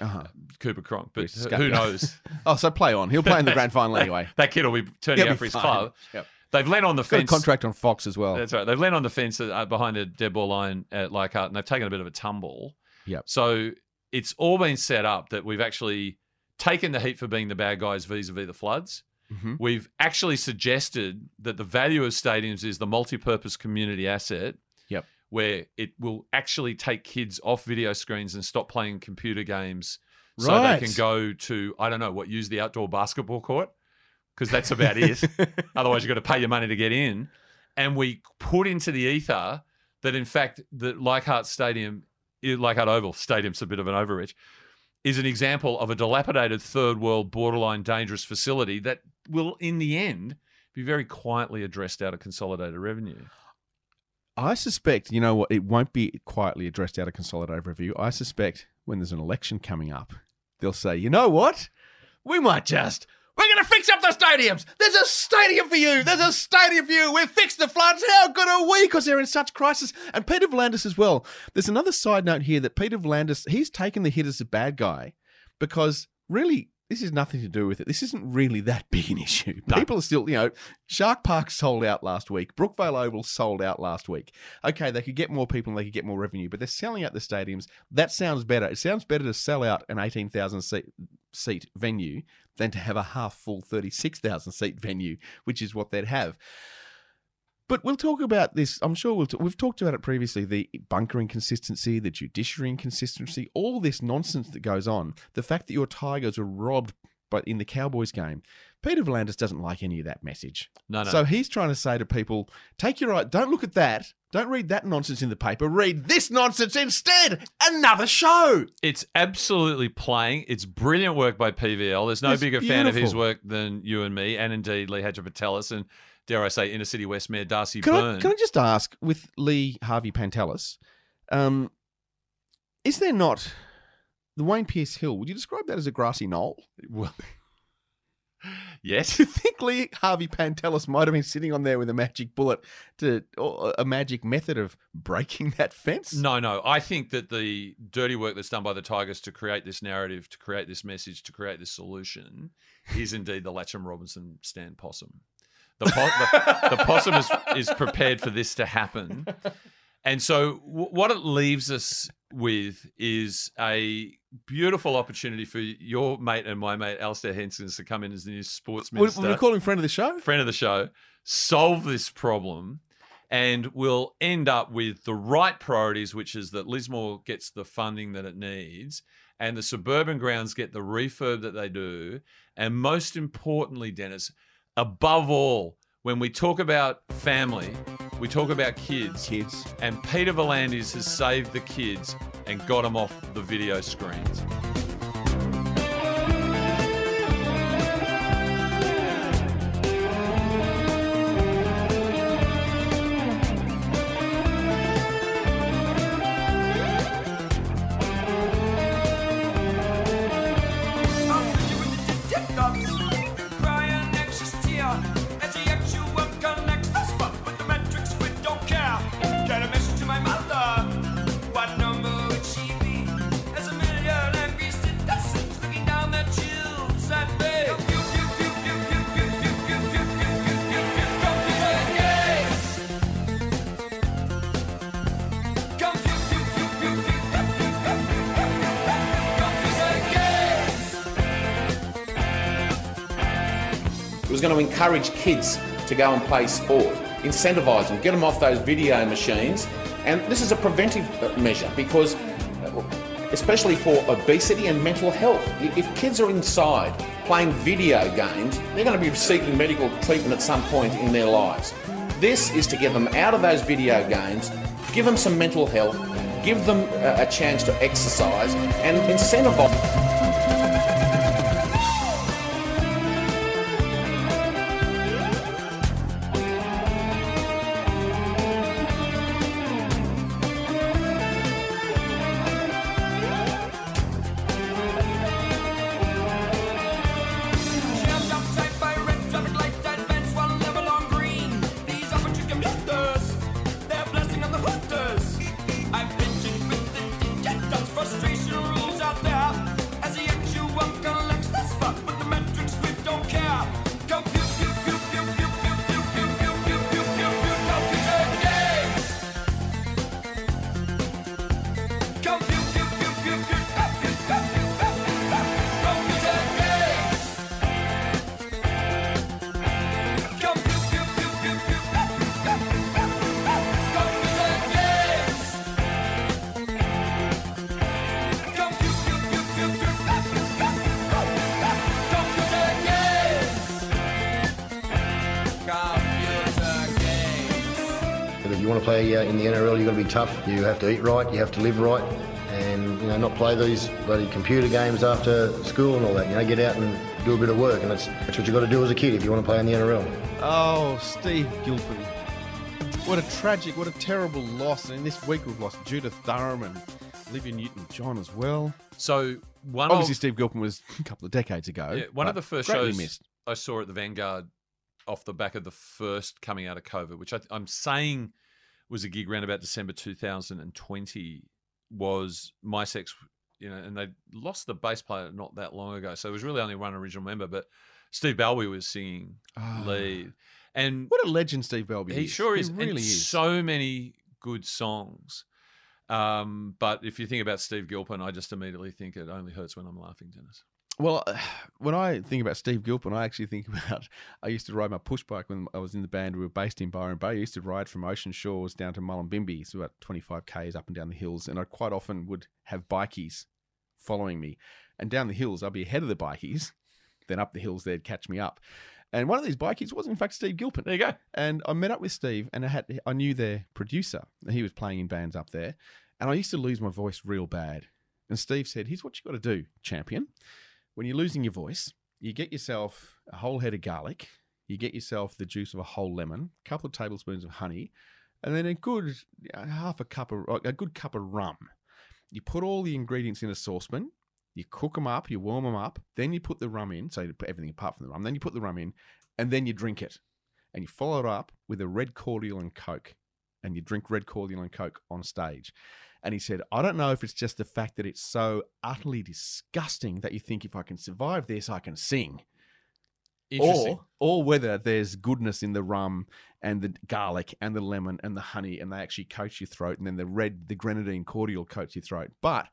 Uh-huh. Cooper Cronk, but Wrist, who knows? Oh, so play on. He'll play in the grand final anyway. that kid will be turning He'll out be for his fine. club. Yep. They've leant on the Got a fence. contract on Fox as well. That's right. They've leant on the fence uh, behind the dead ball line at Leichhardt, and they've taken a bit of a tumble. Yep. So it's all been set up that we've actually taken the heat for being the bad guys vis-a-vis the floods. Mhm. We've actually suggested that the value of stadiums is the multi-purpose community asset. Yep. Where it will actually take kids off video screens and stop playing computer games so they can go to, I don't know, what, use the outdoor basketball court? Because that's about it. Otherwise, you've got to pay your money to get in. And we put into the ether that, in fact, the Leichhardt Stadium, eh, Leichhardt Oval Stadium's a bit of an overreach, is an example of a dilapidated third world, borderline dangerous facility that will, in the end, be very quietly addressed out of consolidated revenue. I suspect, you know what, it won't be quietly addressed out of consolidated review. I suspect when there's an election coming up, they'll say, you know what? We might just. We're going to fix up the stadiums. There's a stadium for you. There's a stadium for you. We've fixed the floods. How good are we? Because they're in such crisis. And Peter V'landys as well. There's another side note here that Peter V'landys, he's taken the hit as a bad guy because really, this is nothing to do with it. This isn't really that big an issue. People are still, you know, Shark Park sold out last week. Brookvale Oval sold out last week. Okay, they could get more people and they could get more revenue, but they're selling out the stadiums. That sounds better. It sounds better to sell out an 18,000 seat, seat venue than to have a half full 36,000 seat venue, which is what they'd have. But we'll talk about this. I'm sure we'll t- we've talked about it previously. The bunker inconsistency, the judiciary inconsistency, all this nonsense that goes on. The fact that your Tigers were robbed, but in the Cowboys game, Peter V'landys doesn't like any of that message. No, no. So he's trying to say to people, take your eye. Don't look at that. Don't read that nonsense in the paper. Read this nonsense instead. Another show. It's absolutely playing. It's brilliant work by PVL. There's no It's bigger fan of his work than you and me, and indeed Lee Hagipantelis and dare I say, inner city West Mayor Darcy Can Byrne. I, can I just ask, with Lee Harvey Pantelis, um, is there not the Wayne Pearce Hill? Would you describe that as a grassy knoll? Well, yes. Do you think Lee Harvey Pantelis might have been sitting on there with a magic bullet to or a magic method of breaking that fence? No, no. I think that the dirty work that's done by the Tigers to create this narrative, to create this message, to create this solution is indeed the Latcham Robinson stand possum. The, po- the, the possum is, is prepared for this to happen. And so, w- what it leaves us with is a beautiful opportunity for your mate and my mate, Alister Henskens, to come in as the new sports minister would we call him friend of the show? friend of the show, solve this problem, and we'll end up with the right priorities, which is that Lismore gets the funding that it needs, and the suburban grounds get the refurb that they do, and most importantly, Dennis, above all, when we talk about family, we talk about kids. Kids. And Peter V'landys has saved the kids and got them off the video screens. Encourage kids to go and play sport, incentivise them, get them off those video machines. And this is a preventive uh, measure because, uh, especially for obesity and mental health, if kids are inside playing video games, they're going to be seeking medical treatment at some point in their lives. This is to get them out of those video games, give them some mental health, give them a, chance to exercise, and incentivise. Play uh, in the NRL, you've got to be tough. You have to eat right. You have to live right, and you know not play these bloody computer games after school and all that. You know, get out and do a bit of work, and that's that's what you've got to do as a kid if you want to play in the NRL. Oh, Steve Gilpin. What a tragic, what a terrible loss. And this week we've lost Judith Durham and Olivia Newton John as well. So one Obviously, of, Steve Gilpin was a couple of decades ago. Yeah, one of the first greatly shows missed. I saw at the Vanguard off the back of the first coming out of COVID, which I, I'm saying was a gig around about December 2020, was Mi-Sex, you know, and they lost the bass player not that long ago. So it was really only one original member, but Steve Balbi was singing Ah. lead. And What a legend Steve Balbi he is. sure He is. really and is. So many good songs. Um, but if you think about Steve Gilpin, I just immediately think it only hurts when I'm laughing, Dennis. Well, when I think about Steve Gilpin, I actually think about I used to ride my push bike when I was in the band. We were based in Byron Bay. I used to ride from Ocean Shores down to Mullumbimby, so about 25 k's up and down the hills. And I quite often would have bikies following me. And down the hills, I'd be ahead of the bikies. Then up the hills, they'd catch me up. And one of these bikies was, in fact, Steve Gilpin. There you go. And I met up with Steve, and I had I knew their producer. He was playing in bands up there, and I used to lose my voice real bad. And Steve said, "Here's what you got to do, champion. When you're losing your voice, you get yourself a whole head of garlic, you get yourself the juice of a whole lemon, a couple of tablespoons of honey, and then a good uh, half a cup of a good cup of rum. You put all the ingredients in a saucepan." You cook them up, you warm them up, then you put the rum in. So you put everything apart from the rum. Then you put the rum in, and then you drink it and you follow it up with a red cordial and coke and you drink red cordial and coke on stage and he said i don't know if it's just the fact that it's so utterly disgusting that you think if i can survive this i can sing. Or or whether there's goodness in the rum and the garlic and the lemon and the honey and they actually coat your throat and then the red the grenadine cordial coats your throat. But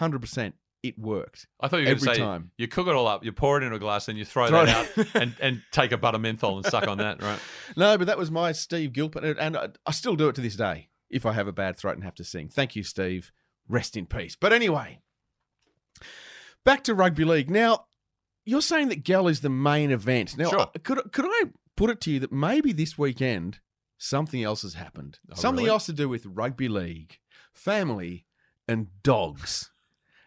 100% it worked I thought you were every going to say time. you cook it all up, you pour it into a glass, and you throw, Throw that it- out and, and take a butter menthol and suck on that, right? No, but that was my Steve Gilpin, and- and I, I still do it to this day if I have a bad throat and have to sing. Thank you, Steve. Rest in peace. But anyway, back to rugby league. Now, you're saying that Gell is the main event. Now, Sure. Could could I put it to you that maybe this weekend something else has happened? Oh, something really? else to do with rugby league, family, and dogs,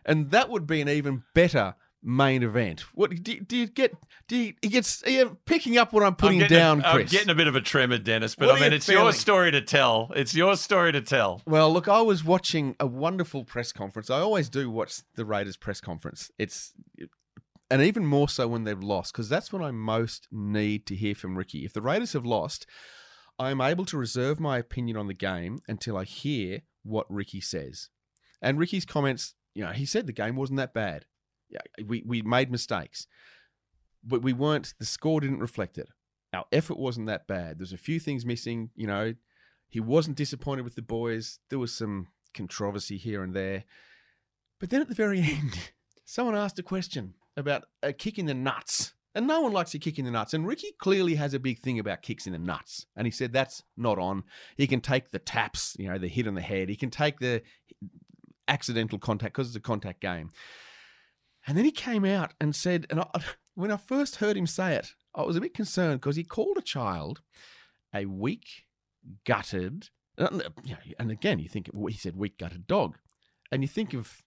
and that would be an even better. Main event. What do, do you get? Do you, it gets? You picking up what I'm putting I'm down, a, Chris? I'm getting a bit of a tremor, Dennis, but What I mean, you it's your story to tell. It's your story to tell. Well, look, I was watching a wonderful press conference. I always do watch the Raiders press conference. It's and even more so when they've lost because that's when I most need to hear from Ricky. If the Raiders have lost, I am able to reserve my opinion on the game until I hear what Ricky says. And Ricky's comments, you know, he said the game wasn't that bad. We we made mistakes, but we weren't. The score didn't reflect it. Our effort wasn't that bad. There's a few things missing. You know, he wasn't disappointed with the boys. There was some controversy here and there. But then at the very end, someone asked a question about a kick in the nuts And no one likes a kick in the nuts. And Ricky clearly has a big thing about kicks in the nuts. And he said that's not on. He can take the taps, you know, the hit on the head. He can take the accidental contact because it's a contact game. And then he came out and said, and I, when I first heard him say it, I was a bit concerned because he called a child a weak, gutted, and, uh, and again, you think he said weak gutted dog, and you think of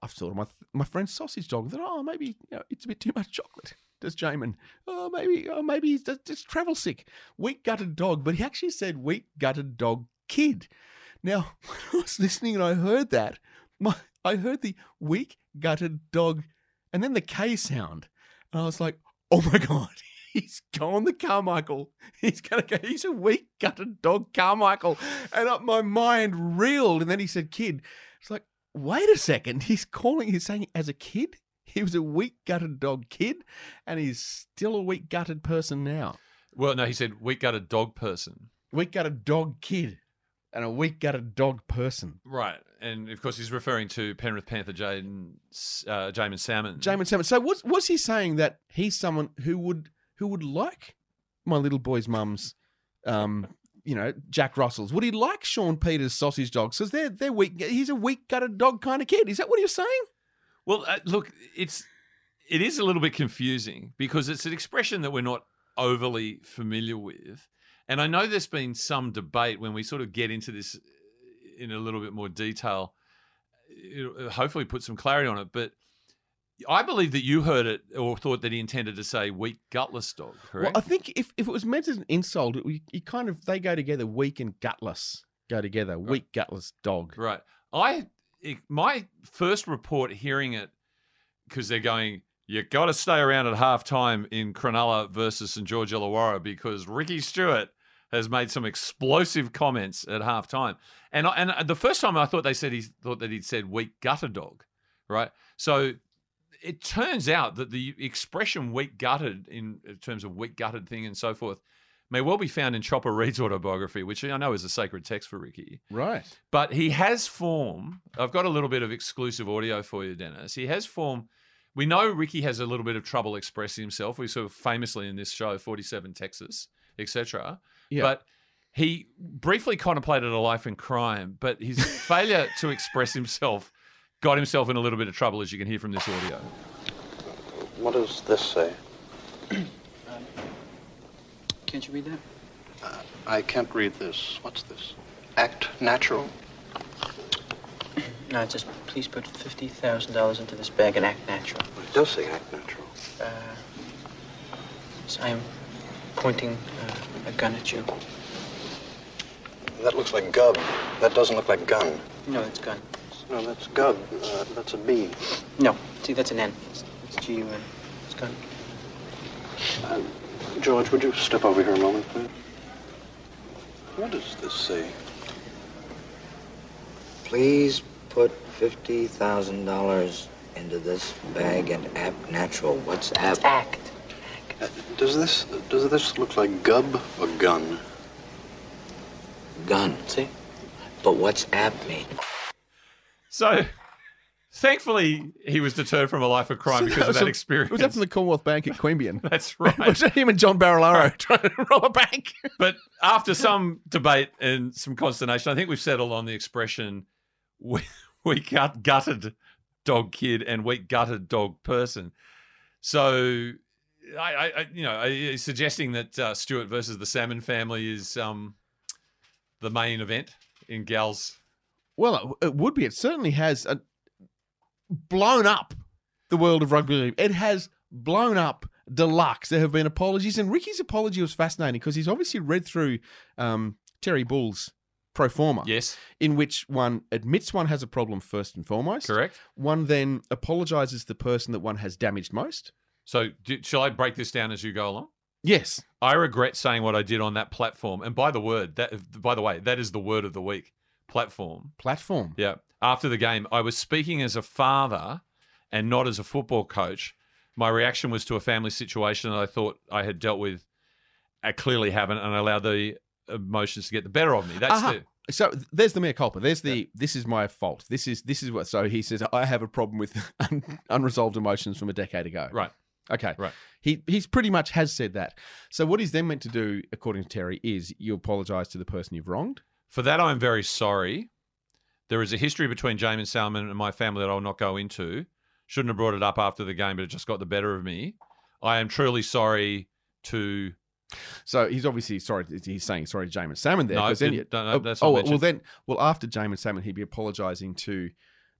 I've thought of my my friend's sausage dog. That oh maybe you know, it's a bit too much chocolate. Does Jamin? Oh maybe oh maybe he's just, just travel sick. Weak gutted dog, but he actually said weak gutted dog kid. Now when I was listening and I heard that, my I heard the weak gutted dog, and then the K sound, and I was like, oh my god. He's gone the Carmichael. He's gonna go. He's a weak gutted dog, Carmichael. And up my mind reeled. And then he said, "Kid." It's like, wait a second. He's calling. He's saying as a kid, he was a weak gutted dog kid, and he's still a weak gutted person now. Well, no, he said weak gutted dog person. Weak gutted dog kid, and a weak gutted dog person. Right, and of course he's referring to Penrith Panther Jaden uh, Jaeman Salmon. Jaeman Salmon. So was was he saying that he's someone who would who would like my little boy's mum's, um, you know, Jack Russell's? Would he like Sean Peters' sausage dogs? Because they're they're weak. He's a weak gutted dog kind of kid. Is that what you're saying? Well, uh, look, it's it is a little bit confusing because it's an expression that we're not overly familiar with, and I know there's been some debate when we sort of get into this uh, in a little bit more detail. It'll uh, hopefully, put some clarity on it, but. I believe that you heard it or thought that he intended to say weak, gutless dog. Correct. Well, I think if, if it was meant as an insult, it, you, you kind of they go together. Weak and gutless go together. Right. Weak, gutless dog. Right. I it, my first report hearing it because they're going. You got to stay around at halftime in Cronulla versus St George Illawarra because Ricky Stuart has made some explosive comments at half time. And I, and the first time I thought they said he thought that he'd said weak gutter dog, right? So it turns out that the expression weak gutted in, terms of weak gutted thing and so forth may well be found in Chopper Read's autobiography, which I know is a sacred text for Ricky. Right. But he has form. I've got a little bit of exclusive audio for you, Dennis. He has form. We know Ricky has a little bit of trouble expressing himself. We sort of famously in this show, 47 Texas, etc. Yeah. But he briefly contemplated a life in crime, but his failure to express himself got himself in a little bit of trouble, as you can hear from this audio. What does this say? um, can't you read that? Uh, I can't read this. What's this? Act natural? No, it says, please put $50,000 into this bag and act natural. Well, it does say act natural. Uh, so I am pointing uh, a gun at you. That looks like gub. That doesn't look like gun. No, it's gun. No, that's gub. Uh, that's a B. No, see, that's an N. It's, it's G-U-N. It's gun. Uh, George, would you step over here a moment, please? What does this say? Please put $50,000 into this bag and act natural. What's act? Act. Uh, does this does this look like gub or gun? Gun. See? But what's app mean? So, thankfully, he was deterred from a life of crime because of that So, experience. Was that from the Commonwealth Bank at Queanbeyan? That's right. was that him and John Barilaro trying to rob a bank? but after some debate and some consternation, I think we've settled on the expression "we, we gut, gutted dog kid" and "weak gutted dog person." So, I, I, you know, I, suggesting that uh, Stuart versus the Salmon family is um, the main event in Gal's. Well, it, would be. It certainly has uh blown up the world of rugby league. It has blown up deluxe. There have been apologies, and Ricky's apology was fascinating because he's obviously read through um, Terry Bull's pro forma. Yes. In which one admits one has a problem first and foremost. Correct. One then apologizes to the person that one has damaged most. So, do, shall I break this down as you go along? Yes. I regret saying what I did on that platform. And by the word, that by the way, that is the word of the week. Platform. Platform. Yeah. After the game, I was speaking as a father and not as a football coach. My reaction was to a family situation that I thought I had dealt with. I clearly haven't, and I allowed the emotions to get the better of me. That's Aha. the So there's the mea culpa. There's the this is my fault. This is this is what. So he says I have a problem with un, unresolved emotions from a decade ago. right. Okay. Right. He he's pretty much has said that. So what he's then meant to do, according to Terry, is you apologise to the person you've wronged. For that, I'm very sorry. There is a history between Jaeman Salmon and my family that I'll not go into. Shouldn't have brought it up after the game, but it just got the better of me. I am truly sorry to. So he's obviously sorry. He's saying sorry to Jaeman Salmon there. No, then it- no, no, oh, that's not oh, well mentioned. then, well after Jaeman Salmon, he'd be apologising to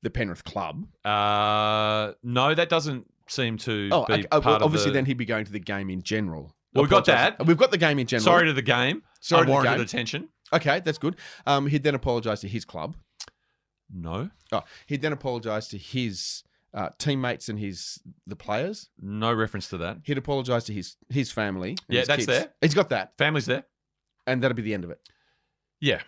the Penrith club. Uh, no, that doesn't seem to Oh, be part well, obviously the- then he'd be going to the game in general. Well, we've got that. We've got the game in general. Sorry to the game. Sorry to the game. attention. Okay, that's good. Um, he'd then apologise to his club. No. Oh, he'd then apologise to his uh, teammates and his the players. No reference to that. He'd apologise to his his family. Yeah, his that's kids. there. He's got that, Family's there. and that'll be the end of it. Yeah.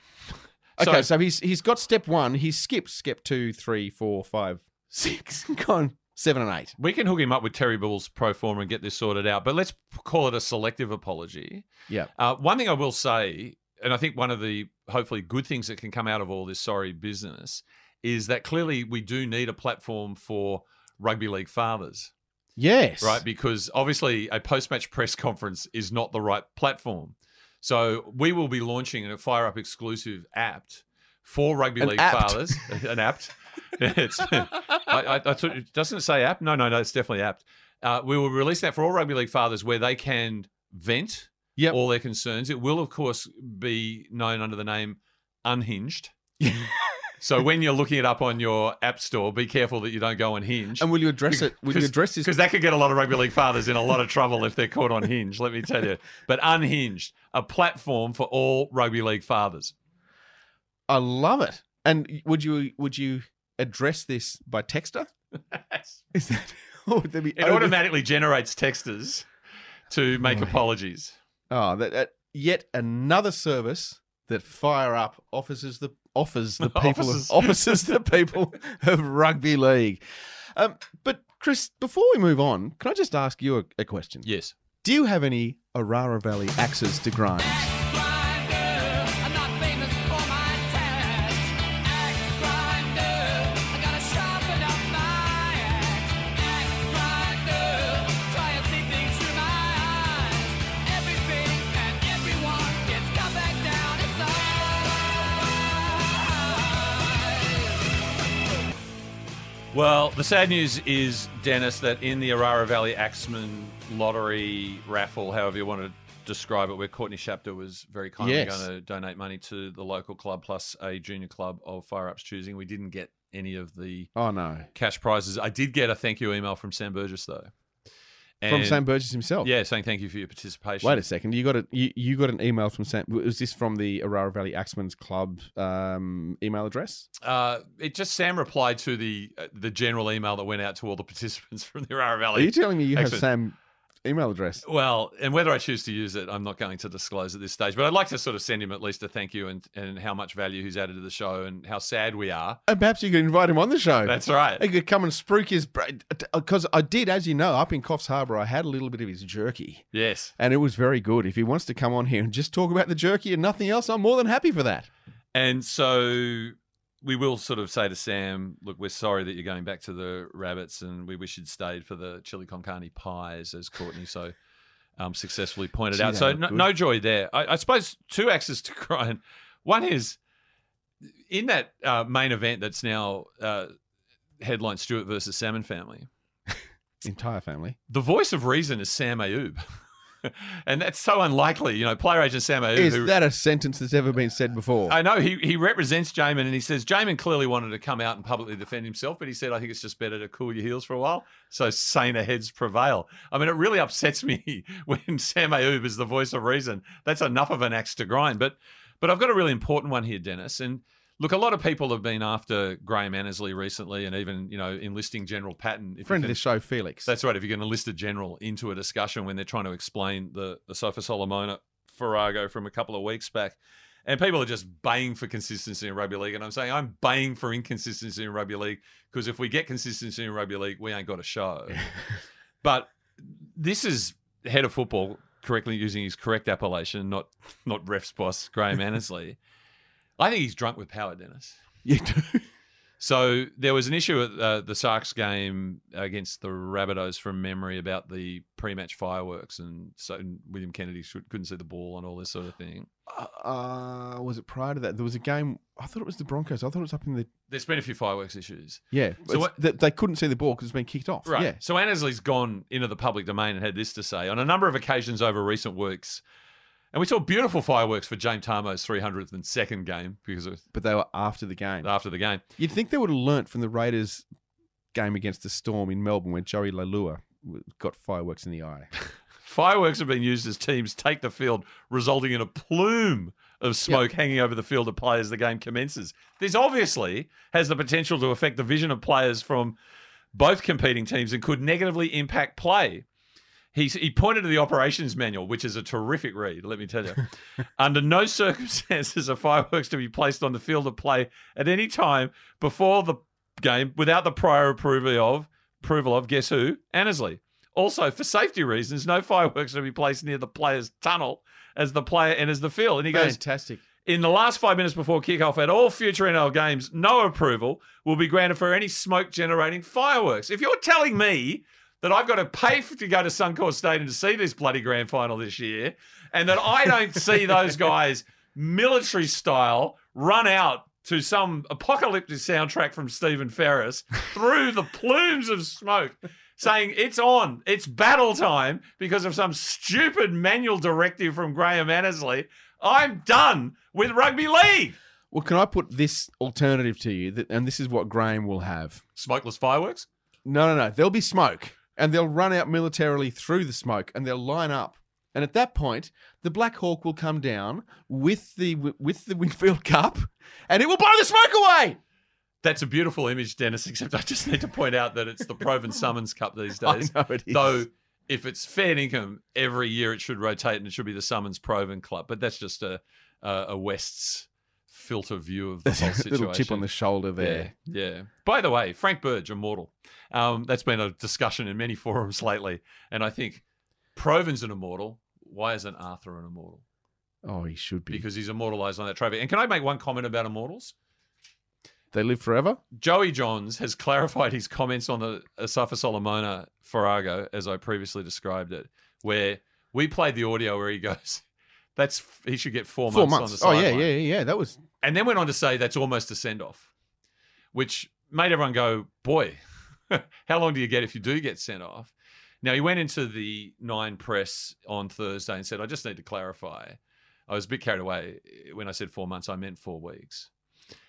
Okay, so, he's he's got step one. He's skipped step two, three, four, five, six, gone seven and eight. We can hook him up with Terry Bull's pro form and get this sorted out, but let's call it a selective apology. Yeah. Uh, one thing I will say, and I think one of the hopefully good things that can come out of all this sorry business is that clearly we do need a platform for rugby league fathers. Yes. Right? Because obviously a post match press conference is not the right platform. So we will be launching a Fire Up exclusive apt for rugby An league apt. fathers. An apt. It's, I, I, I thought, doesn't it say app? No, no, no, it's definitely apt. Uh, we will release that for all rugby league fathers where they can vent all their concerns. It will, of course, be known under the name Unhinged. so when you're looking it up on your app store, be careful that you don't go on Hinge. And will you address it? Will you address this? Because that could get a lot of rugby league fathers in a lot of trouble if they're caught on Hinge, let me tell you. But Unhinged, a platform for all rugby league fathers. I love it. And would you would you address this by texter? Is that? Would there be It over- automatically generates texters to make apologies. Oh, that, that yet another service that Fire Up offers the offers the people Offices. of, offers the people of rugby league. Um, but Chris, before we move on, can I just ask you a, a question? Yes. Do you have any Orara Valley axes to grind? Well, the sad news is, Dennis, that in the Orara Valley Axeman lottery raffle, however you want to describe it, where Courtney Shapter was very kindly Yes. going to donate money to the local club plus a junior club of Fire Up's choosing, we didn't get any of the Oh no, cash prizes. I did get a thank you email from Sam Burgess though. From Sam Burgess himself. Yeah, saying thank you for your participation. Wait a second. You got a you, you got an email from Sam. Was this from the Orara Valley Axemen's Club um, email address? Uh, it just Sam replied to the uh, the general email that went out to all the participants from the Orara Valley. Are you telling me you have Sam email address? Well, and whether I choose to use it, I'm not going to disclose at this stage. But I'd like to sort of send him at least a thank you and, and how much value he's added to the show and how sad we are. And perhaps you could invite him on the show. That's right. He could come and spruik his because I did, as you know, up in Coffs Harbour, I had a little bit of his jerky, Yes. and it was very good. If he wants to come on here and just talk about the jerky and nothing else, I'm more than happy for that. And so we will sort of say to Sam, look, we're sorry that you're going back to the rabbits and we wish you'd stayed for the chili con carne pies, as Courtney so um, successfully pointed Gee, out. So no, no joy there. I, I suppose two axes to grind. One is in that uh, main event that's now uh, headline Stuart versus Salmon Family. Entire family. The voice of reason is Sam Ayoub. and that's so unlikely. You know, player agent Sam Ayoub. Is who- that a sentence that's ever been said before? I know he, he represents Jaeman and he says Jaeman clearly wanted to come out and publicly defend himself, but he said, I think it's just better to cool your heels for a while. So saner heads prevail. I mean, it really upsets me when Sam Ayoub is the voice of reason. That's enough of an axe to grind. But but I've got a really important one here, Dennis. And look, a lot of people have been after Graham Annesley recently and even, you know, enlisting General Patton. If Friend of can- the show, Felix. that's right. If you're going to list a general into a discussion when they're trying to explain the, the Sofa Solomona Farrago from a couple of weeks back, and people are just baying for consistency in rugby league, and I'm saying I'm baying for inconsistency in rugby league because if we get consistency in rugby league, we ain't got a show. but this is head of football correctly using his correct appellation, not not refs boss Graham Annesley. I think he's drunk with power, Dennis. You do. So there was an issue at uh, the Sarks game against the Rabbitohs from memory about the pre-match fireworks, and so William Kennedy should, couldn't see the ball and all this sort of thing. Uh, was it prior to that? There was a game. I thought it was the Broncos. I thought it was up in the. There's been a few fireworks issues. Yeah, So so what- they, they couldn't see the ball because it's been kicked off. Right. Yeah. So Annesley's gone into the public domain and had this to say on a number of occasions over recent weeks. And we saw beautiful fireworks for James Tamou's 302nd game because of But they were after the game. after the game. You'd think they would have learnt from the Raiders game against the Storm in Melbourne where Joey Leilua got fireworks in the eye. Fireworks have been used as teams take the field, resulting in a plume of smoke hanging over the field of play as the game commences. This obviously has the potential to affect the vision of players from both competing teams and could negatively impact play. He's, he pointed to the operations manual, which is a terrific read, let me tell you. Under no circumstances are fireworks to be placed on the field of play at any time before the game without the prior approval of approval of guess who? Annesley. Also, for safety reasons, no fireworks are to be placed near the player's tunnel as the player enters the field. And he goes, Fantastic. in the last five minutes before kickoff at all future NRL games, no approval will be granted for any smoke generating fireworks. If you're telling me that I've got to pay for, to go to Suncorp Stadium to see this bloody grand final this year, and that I don't see those guys military style run out to some apocalyptic soundtrack from Stephen Ferris through the plumes of smoke. Saying it's on, it's battle time because of some stupid manual directive from Graham Annesley. I'm done with rugby league. Well, can I put this alternative to you? That, and this is what Graham will have. Smokeless fireworks? No, no, no. There'll be smoke, and they'll run out militarily through the smoke, and they'll line up. And at that point, the Black Hawk will come down with the with the Winfield Cup, and it will blow the smoke away. That's a beautiful image, Dennis, except I just need to point out that it's the Provan Summons Cup these I days. know it is. Though, if it's fair income, every year it should rotate and it should be the Summons Provan Club. But that's just a, a, a West's filter view of the whole situation. Little chip on the shoulder there. Yeah, yeah. By the way, Frank Burge, immortal. Um, that's been a discussion in many forums lately. And I think Provan's an immortal. Why isn't Arthur an immortal? Oh, he should be. Because he's immortalized on that trophy. And can I make one comment about immortals? They live forever. Joey Johns has clarified his comments on the Asafa Solomona Farrago, as I previously described it, where we played the audio where he goes, "That's he should get four, Four months, months. on Oh yeah, sideline." yeah, yeah. That was and then went on to say that's almost a send off, which made everyone go, "Boy, how long do you get if you do get sent off?" Now he went into the nine press on Thursday and said, "I just need to clarify. I was a bit carried away when I said four months. I meant four weeks."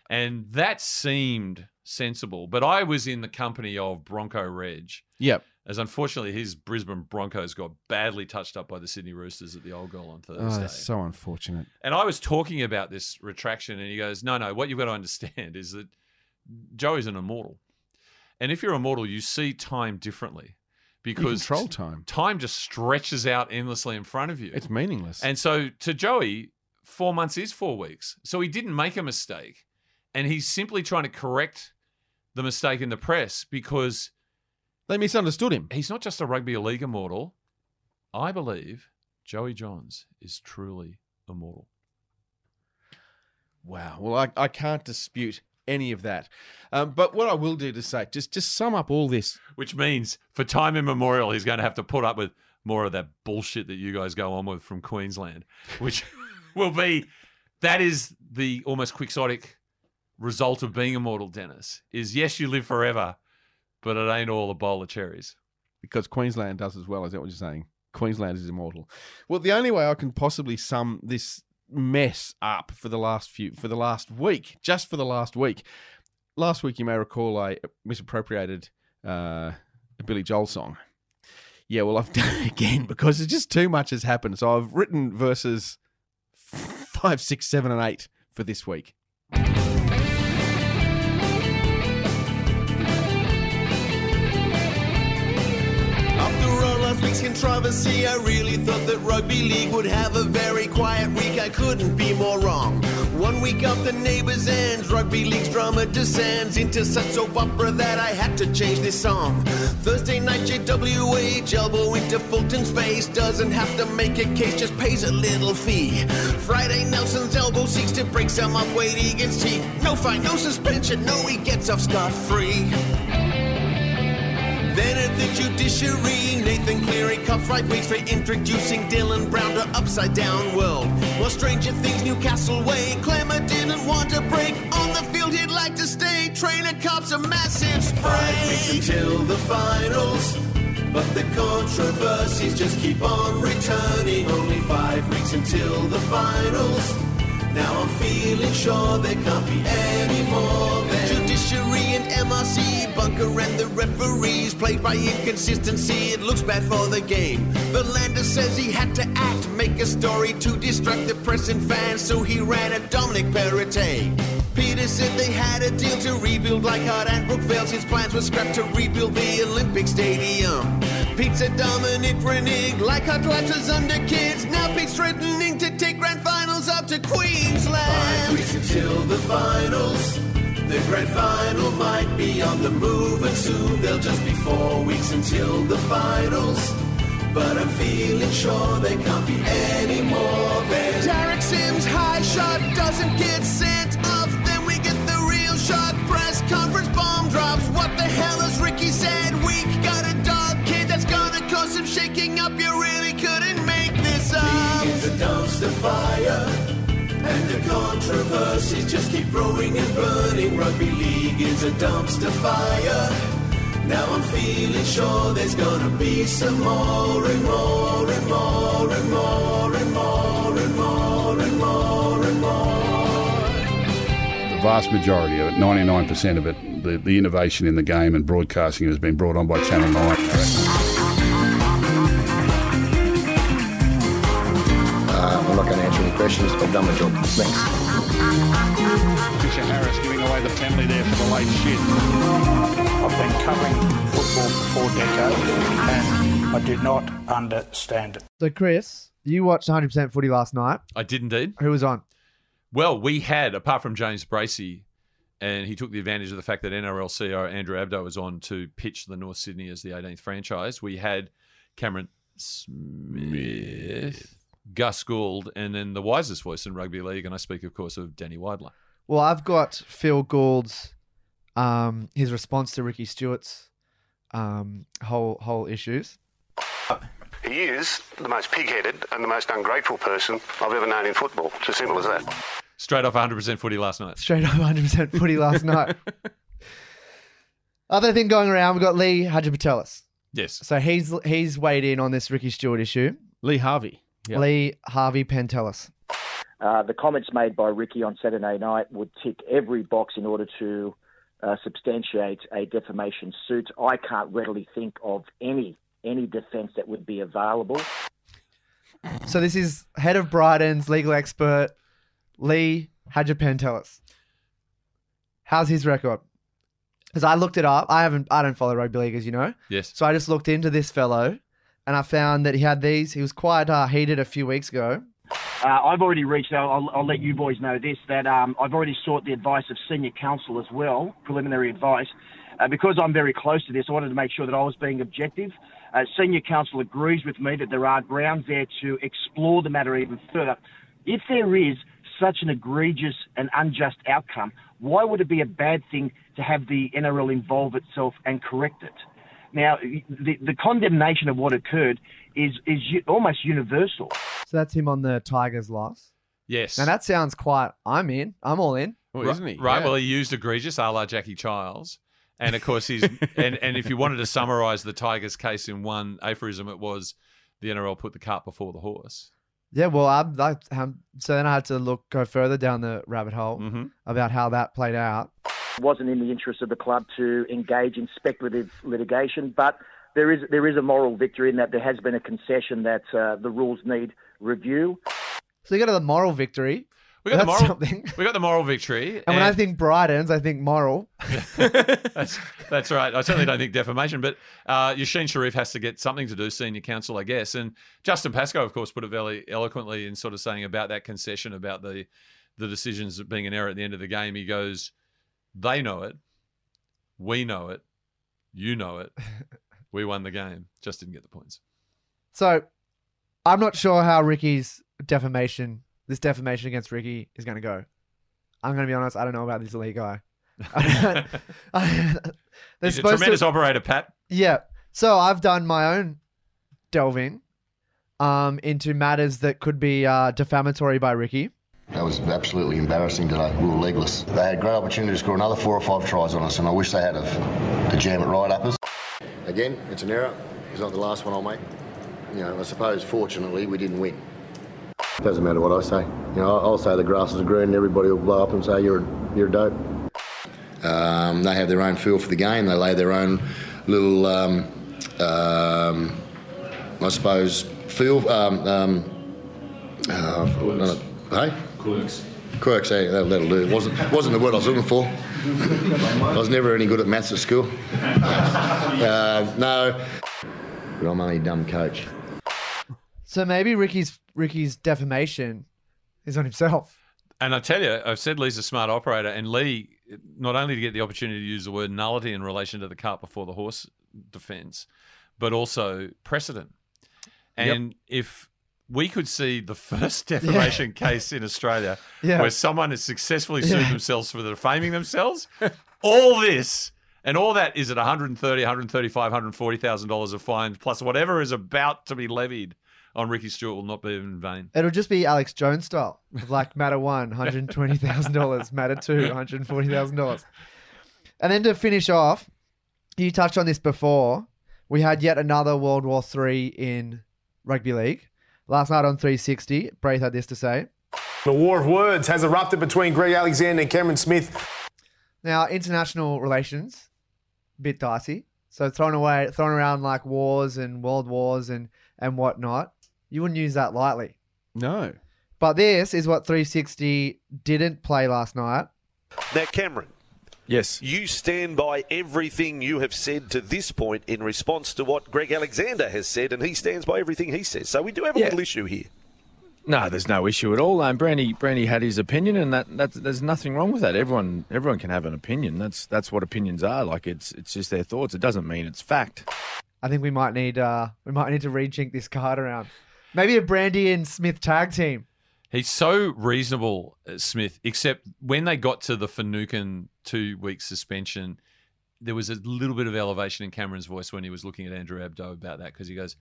And that seemed sensible. But I was in the company of Bronco Reg. Yep. As unfortunately his Brisbane Broncos got badly touched up by the Sydney Roosters at the old goal on oh, Thursday. that's so unfortunate. And I was talking about this retraction, and he goes, No, no, what you've got to understand is that Joey's an immortal. And if you're immortal, you see time differently because control time. Time just stretches out endlessly in front of you. It's meaningless. And so to Joey, four months is four weeks. So he didn't make a mistake. And he's simply trying to correct the mistake in the press because they misunderstood him. He's not just a rugby league immortal. I believe Joey Johns is truly immortal. Wow. Well, I, I can't dispute any of that. Um, but what I will do to say, just just sum up all this. Which means for time immemorial, he's going to have to put up with more of that bullshit that you guys go on with from Queensland, which will be that is the almost quixotic result of being immortal, Dennis. Is yes, you live forever, but it ain't all a bowl of cherries. Because Queensland does as well. Is that what you're saying? Queensland is immortal. Well, the only way I can possibly sum this mess up for the last few for the last week, just for the last week. Last week, you may recall, I misappropriated uh, a Billy Joel song. Yeah, well, I've done it again because it's just too much has happened. So I've written verses five, six, seven, and eight for this week. Controversy. I really thought that rugby league would have a very quiet week. I couldn't be more wrong. One week up the neighbours ends, rugby league's drama descends into such soap opera that I had to change this song. Thursday night, JWH elbow into Fulton's face. Doesn't have to make a case, just pays a little fee. Friday, Nelson's elbow seeks to break some up weight against teeth. No fine, no suspension, no, he gets off scot free. Then at the judiciary, Nathan Cleary cups right waits for introducing Dylan Brown to Upside Down World. Well, stranger things, Newcastle way. Klemmer didn't want to break on the field, he'd like to stay. Trainer cops a massive spray. Five weeks until the finals. But the controversies just keep on returning. Only five weeks until the finals. Now I'm feeling sure there can't be any more. Than Judiciary and MRC, Bunker and the referees, played by inconsistency. It looks bad for the game. V'landys says he had to act, make a story to distract the press and fans, so he ran at Dominic Perrottet. Peter said they had a deal to rebuild Leichhardt and Brookvale's. His plans were scrapped to rebuild the Olympic Stadium. Pete said Dominic reneged, Leichhardt collapses under kids. Now Pete's threatening to take grand finals up to Queensland. Five weeks until the finals. The grand final might be on the move, and soon there'll just be four weeks until the finals. But I'm feeling sure they can't be any more than Tariq Sims' high shot doesn't get sent off. Then we get the real shot. Press conference bomb drops. What the hell is Ricky said? We got a dog kid that's gonna cause some shaking up. You really couldn't make this up. It's a dumpster fire. And the controversies just keep growing and burning. Rugby league is a dumpster fire. Now I'm feeling sure there's gonna be some more and more and more and more and more and more and more and more. The vast majority of it, 99% of it, the, the innovation in the game and broadcasting has been brought on by Channel 9. Going to answer. I've done my job. Thanks. Fisher Harris giving away the penalty there for the late shit. I've been covering football for four decades and I did not understand it. So, Chris, you watched 100% footy last night. I did indeed. Who was on? Well, we had, apart from James Bracey, and he took the advantage of the fact that NRL CEO Andrew Abdo was on to pitch the North Sydney as the 18th franchise. We had Cameron Smith, Gus Gould, and then the wisest voice in rugby league, and I speak, of course, of Danny Weidler. Well, I've got Phil Gould's um, his response to Ricky Stuart's um, whole whole issues. He is the most pig-headed and the most ungrateful person I've ever known in football. It's as simple as that. Straight off 100% footy last night. Straight off 100% footy last night. Other thing going around, we've got Lee Hagipantelis. Yes. So he's he's weighed in on this Ricky Stuart issue. Lee Harvey. Lee Harvey Pantelis. Uh, the comments made by Ricky on Saturday night would tick every box in order to uh, substantiate a defamation suit. I can't readily think of any any defence that would be available. So this is head of Bryden's legal expert, Lee Hagipantelis. How's his record? Because I looked it up. I haven't. I don't follow rugby league, as you know. Yes. So I just looked into this fellow, and I found that he had these. He was quite uh, heated a few weeks ago. Uh, I've already reached out. I'll, I'll let you boys know this that um, I've already sought the advice of senior counsel as well, preliminary advice. Uh, because I'm very close to this, I wanted to make sure that I was being objective. Uh, senior counsel agrees with me that there are grounds there to explore the matter even further. If there is such an egregious and unjust outcome, why would it be a bad thing to have the NRL involve itself and correct it? Now, the, the condemnation of what occurred is is almost universal. So that's him on the Tigers loss. Yes. Now that sounds quite. I'm in. I'm all in. Oh, Right- isn't he? Right. Well, he used egregious a la Jackie Chiles. And of course, he's and, and if you wanted to summarize the Tigers case in one aphorism, it was the NRL put the cart before the horse. Yeah, well, I'm, I, um, so then I had to look go further down the rabbit hole Mm-hmm. about how that played out. It wasn't in the interest of the club to engage in speculative litigation, but there is there is a moral victory in that there has been a concession that uh, the rules need review. So you got a moral victory. We got the moral. something. We got the moral victory. And when I think Brydens, I think moral. that's, that's right. I certainly don't think defamation, but uh, Yashin Sharif has to get something to do, senior counsel, I guess. And Justin Pascoe, of course, put it very eloquently in sort of saying about that concession, about the the decisions being an error at the end of the game. He goes, "They know it, we know it, you know it. We won the game. Just didn't get the points." So I'm not sure how Ricky's defamation, this defamation against Ricky, is going to go. I'm going to be honest. I don't know about this league guy. They're He's a tremendous to- operator, Pat. Yeah. So I've done my own delving um, into matters that could be uh, defamatory by Ricky. That was absolutely embarrassing today. We were legless. They had great opportunity to score another four or five tries on us, and I wish they had have to jam it right up us. Again, it's an error. It's not the last one I'll make. You know, I suppose fortunately we didn't win. It doesn't matter what I say. You know, I'll say the grass is green, and everybody will blow up and say you're you're a dope. Um, they have their own feel for the game. They lay their own little, um, um, I suppose, feel. Um, um, uh, hey? Quirks. Quirks, hey, that, that'll do. Wasn't, wasn't the word I was looking for. I was never any good at maths at school. Uh, no. But I'm only a dumb coach. So maybe Ricky's Ricky's defamation is on himself. And I tell you, I've said Lee's a smart operator, and Lee, not only to get the opportunity to use the word nullity in relation to the cart before the horse defence, but also precedent. And if we could see the first defamation case in Australia Yeah. where someone has successfully sued Yeah. themselves for defaming themselves, all this and all that is at 130, 135, 140,000 dollars of fines plus whatever is about to be levied on Ricky Stuart will not be in vain. It'll just be Alex Jones style. of Like matter one, one, hundred twenty thousand dollars. Matter two, hundred forty thousand dollars. And then to finish off, you touched on this before. We had yet another World War Three in rugby league. Last night on 360, Braith had this to say. The war of words has erupted between Greg Alexander and Cameron Smith. Now, international relations, bit dicey. So thrown away, thrown around like wars and world wars and and whatnot. You wouldn't use that lightly. No. But this is what 360 didn't play last night. Now, Cameron. Yes. You stand by everything you have said to this point in response to what Greg Alexander has said, and he stands by everything he says. So we do have a Yeah. little issue here. No, there's no issue at all. Um, Brandy, Brandy had his opinion, and that, that there's nothing wrong with that. Everyone, everyone can have an opinion. That's that's what opinions are. Like it's it's just their thoughts. It doesn't mean it's fact. I think we might need uh we might need to rejink this card around. Maybe a Brandy and Smith tag team. He's so reasonable, uh, Smith, except when they got to the Finucane two week suspension, there was a little bit of elevation in Cameron's voice when he was looking at Andrew Abdo about that because he goes,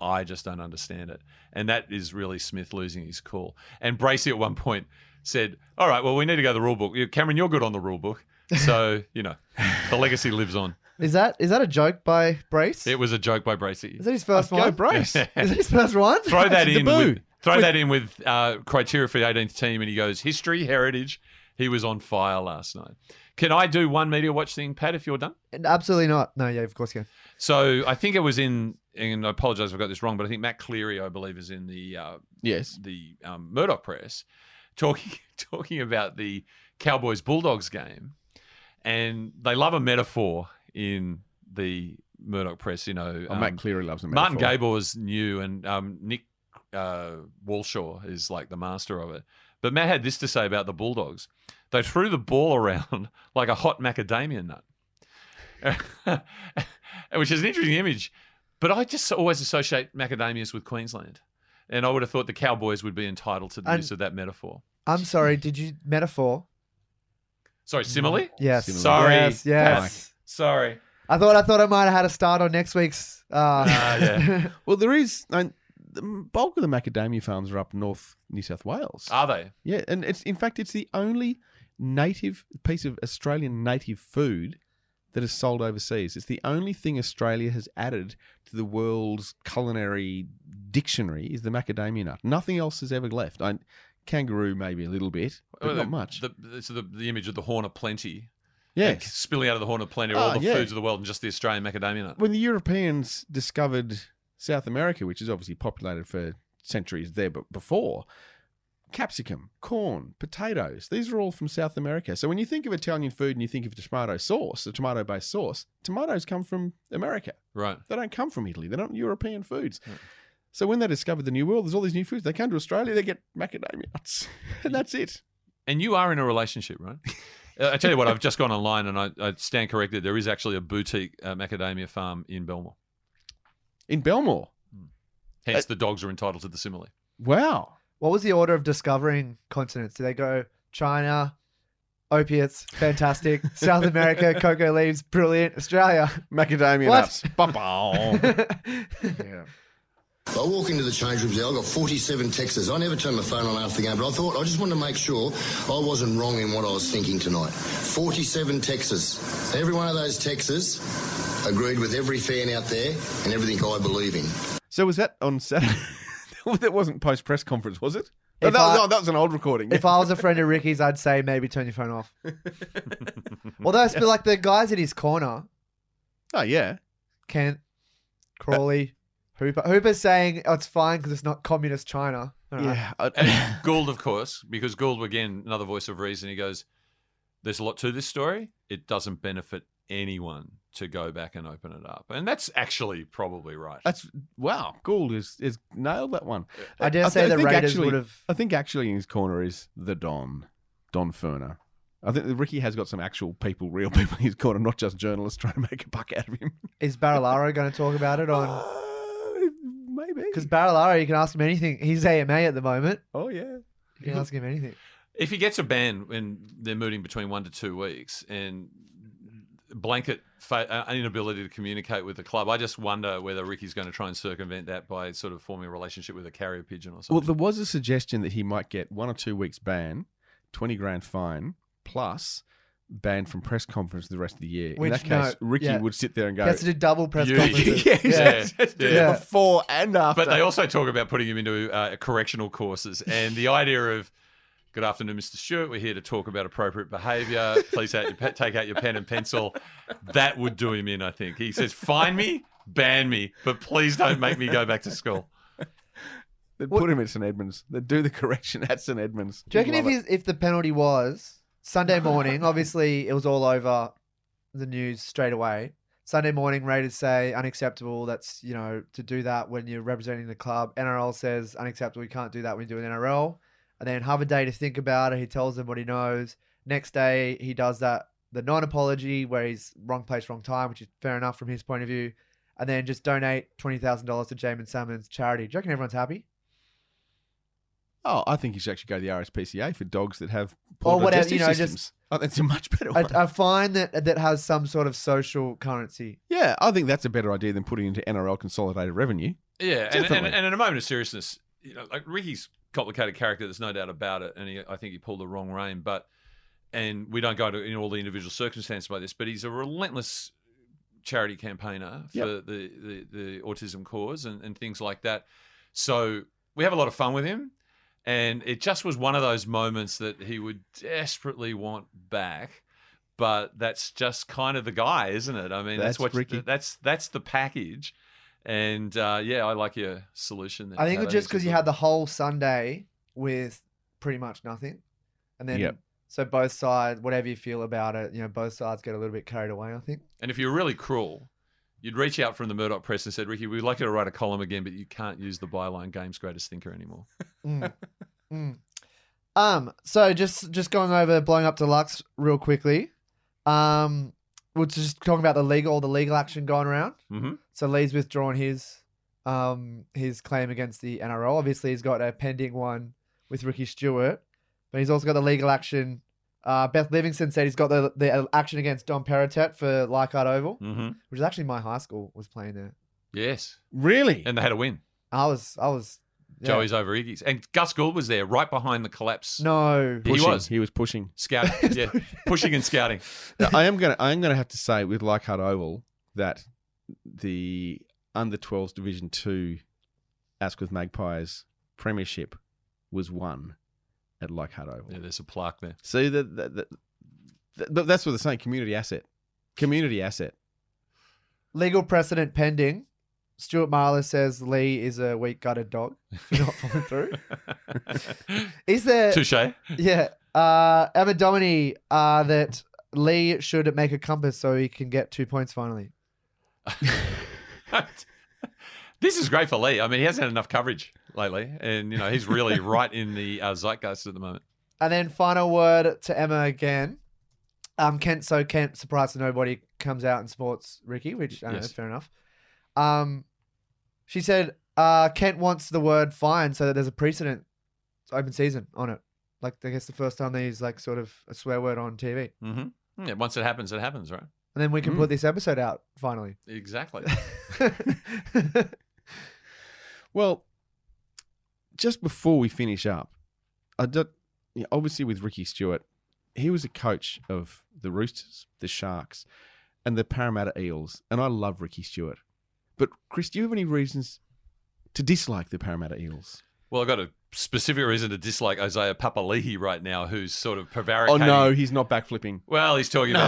I just don't understand it. And that is really Smith losing his cool. And Bracey at one point said, All right, well, we need to go to the rule book. Cameron, you're good on the rule book. So, you know, the legacy lives on. Is that is that a joke by Brace? It was a joke by Bracey. Is that his first Go one? Brace. is that his first one? Throw that in with, throw With- that in with uh, criteria for the 18th team, and he goes history, heritage. He was on fire last night. Can I do one media watch thing, Pat? If you're done. Absolutely not. No, yeah, of course you can. So I think it was in, and I apologise if I got this wrong, but I think Matt Cleary, I believe, is in the uh, yes the um, Murdoch press, talking talking about the Cowboys Bulldogs game, and they love a metaphor in the Murdoch press. You know, Oh, Matt Cleary loves a metaphor. Martin metaphor. Gabor is new, and um, Nick uh, Walshaw is like the master of it. But Matt had this to say about the Bulldogs: they threw the ball around like a hot macadamia nut. which is an interesting image. But I just always associate macadamias with Queensland. And I would have thought the Cowboys would be entitled to the And- use of that metaphor. I'm sorry, did you metaphor? Sorry, simile? Yes. Sorry. Yes, yes. Sorry. I thought I thought I might have had a start on next week's uh yeah. well, there is. I, the bulk of the macadamia farms are up north New South Wales. Are they? Yeah, and it's in fact it's the only native piece of Australian native food that is sold overseas. It's the only thing Australia has added to the world's culinary dictionary is the macadamia nut. Nothing else has ever left. I, kangaroo maybe a little bit, but Well, not the- much. The, it's the, the image of the Horn of Plenty. Yes. Spilling out of the Horn of Plenty are Oh, all the yeah. foods of the world and just the Australian macadamia nut. when the Europeans discovered South America, which is obviously populated for centuries there, but before capsicum, corn, potatoes. These are all from South America. So when you think of Italian food and you think of tomato sauce, a tomato based sauce, tomatoes come from America. Right. They don't come from Italy. They're not European foods. So when they discovered the New World, there's all these new foods. They come to Australia, they get macadamia nuts, and that's it. And you are in a relationship, right? Uh, I tell you what, I've just gone online and I, I stand corrected. There is actually a boutique uh, macadamia farm in Belmore. In Belmore? Hence, the dogs are entitled to the simile. Wow. What was the order of discovering continents? Did they go China, opiates, fantastic, South America, cocoa leaves, brilliant, Australia, macadamia What? nuts, yeah. I walk into the change rooms there, I got 47 texts. I never turned my phone on after the game, but I thought I just wanted to make sure I wasn't wrong in what I was thinking tonight. 47 texts. Every one of those texts agreed with every fan out there and everything I believe in. So was that on Saturday? that wasn't post press conference, was it? No, that, I- no, that was an old recording. If I was a friend of Ricky's, I'd say maybe turn your phone off. Although it's been like the guys in his corner, oh yeah, Kent, uh, Crawley, Hooper. Hooper's saying oh, it's fine because it's not communist China. All right. Yeah. And Gould, of course, because Gould, again, another voice of reason, he goes, There's a lot to this story. It doesn't benefit anyone to go back and open it up. And that's actually probably right. That's wow. Gould is is nailed that one. I dare say th- the Raiders actually- would've- I think actually in his corner is the Don, Don Furner. I think that Ricky has got some actual people, real people in his corner, not just journalists trying to make a buck out of him. Is Barilaro going to talk about it on? Uh, maybe. Because Barilaro, you can ask him anything. He's AMA at the moment. Oh yeah. You can ask him anything. If he gets a ban when they're moving between one to two weeks and blanket fa- uh, inability to communicate with the club, I just wonder whether Ricky's going to try and circumvent that by sort of forming a relationship with a carrier pigeon or something. Well, there was a suggestion that he might get one or two weeks ban, twenty grand fine, plus banned from press conference the rest of the year. in that case, no, Ricky yeah. would sit there and go. He has to do double press You- conferences. yeah, Yeah, yeah, yeah. before and after. But they also talk about putting him into uh, correctional courses, and the idea of "Good afternoon, Mr. Stuart. We're here to talk about appropriate behaviour. Please out your take out your pen and pencil." That would do him in, I think. He says, "Fine me, ban me, but please don't make me go back to school." They'd put him at St Edmunds. They'd do the correction at St Edmunds. Do you reckon if, Love if the penalty was Sunday morning, obviously it was all over the news straight away. Sunday morning, Raiders say unacceptable. That's, you know, to do that when you're representing the club. NRL says unacceptable. We can't do that when you do an NRL. And then have a day to think about it. He tells them what he knows. Next day, he does that, the non apology where he's wrong place, wrong time, which is fair enough from his point of view. And then just donate $20,000 to Jaeman Salmon's charity. Do you reckon everyone's happy? Oh, I think you should actually go to the RSPCA for dogs that have Or poor whatever, digestive you know, just- systems. Oh, that's a much better one. A, a fine that that has some sort of social currency. yeah, I think that's a better idea than putting into NRL consolidated revenue. Yeah, and, and, Definitely. and in a moment of seriousness, you know, like Ricky's complicated character. There's no doubt about it, and he, I think he pulled the wrong rein. But and we don't go into in all the individual circumstances by this, but he's a relentless charity campaigner for Yep. the, the the autism cause and, and things like that. So we have a lot of fun with him, and it just was one of those moments that he would desperately want back. But that's just kind of the guy, isn't it? I mean, that's, That's what Ricky. that's that's the package. And uh, yeah, I like your solution. I think Kat. it's just because you had the whole Sunday with pretty much nothing, and then Yep. so both sides, whatever you feel about it, you know, both sides get a little bit carried away. I think. And if you're really cruel, you'd reach out from the Murdoch press and said, "Ricky, we'd like you to write a column again, but you can't use the byline "Game's Greatest Thinker" anymore." Mm. Mm. Um. So just just going over blowing up deluxe real quickly. Um. We're just talking about the legal, all the legal action going around. Mhm. So Lee's withdrawn his, um, his claim against the NRL. Obviously, he's got a pending one with Ricky Stuart, but he's also got the legal action. Uh, Beth Livingston said he's got the the action against Dom Perrottet for Leichhardt Oval, Mm-hmm. which is actually my high school was playing there. Yes, Really? and they had a win. I was I was yeah. Joey's over Iggy's, and Gus Gould was there right behind the collapse. no he Pushing. was He was pushing. scouting, yeah, pushing and scouting. Now, I am gonna I am gonna have to say with Leichhardt Oval that the under 12s Division Two Asquith Magpies premiership was won at Leichhardt Oval. Yeah, there's a plaque there. See that that, that, that that's what they're saying. Community asset. Community asset. legal precedent pending. Stuart Marler says Lee is a weak gutted dog not following through. is there Touche. Yeah. Uh, Emma Domini, uh, that Lee should make a compass so he can get two points finally. This is great for Lee. I mean, he hasn't had enough coverage lately, and you know he's really right in the uh, zeitgeist at the moment. And then final word to Emma again. Um, Kent, so Kent, surprise to nobody, comes out and sports Ricky, which I don't know, Yes. fair enough. Um, she said uh, Kent wants the word fine so that there's a precedent, It's open season on it. Like I guess the first time they use like sort of a swear word on TV, Mm-hmm. Yeah, once it happens, it happens, right? and then we can Mm. put this episode out finally. Exactly. Well, just before we finish up, I did, yeah, obviously with Ricky Stuart, he was a coach of the Roosters, the Sharks, and the Parramatta Eels, and I love Ricky Stuart. But Chris, do you have any reasons to dislike the Parramatta Eels? Well, I've got a specific reason to dislike Isaiah Papali'i right now, who's sort of prevaricating. Oh no, he's not backflipping. Well, he's talking No.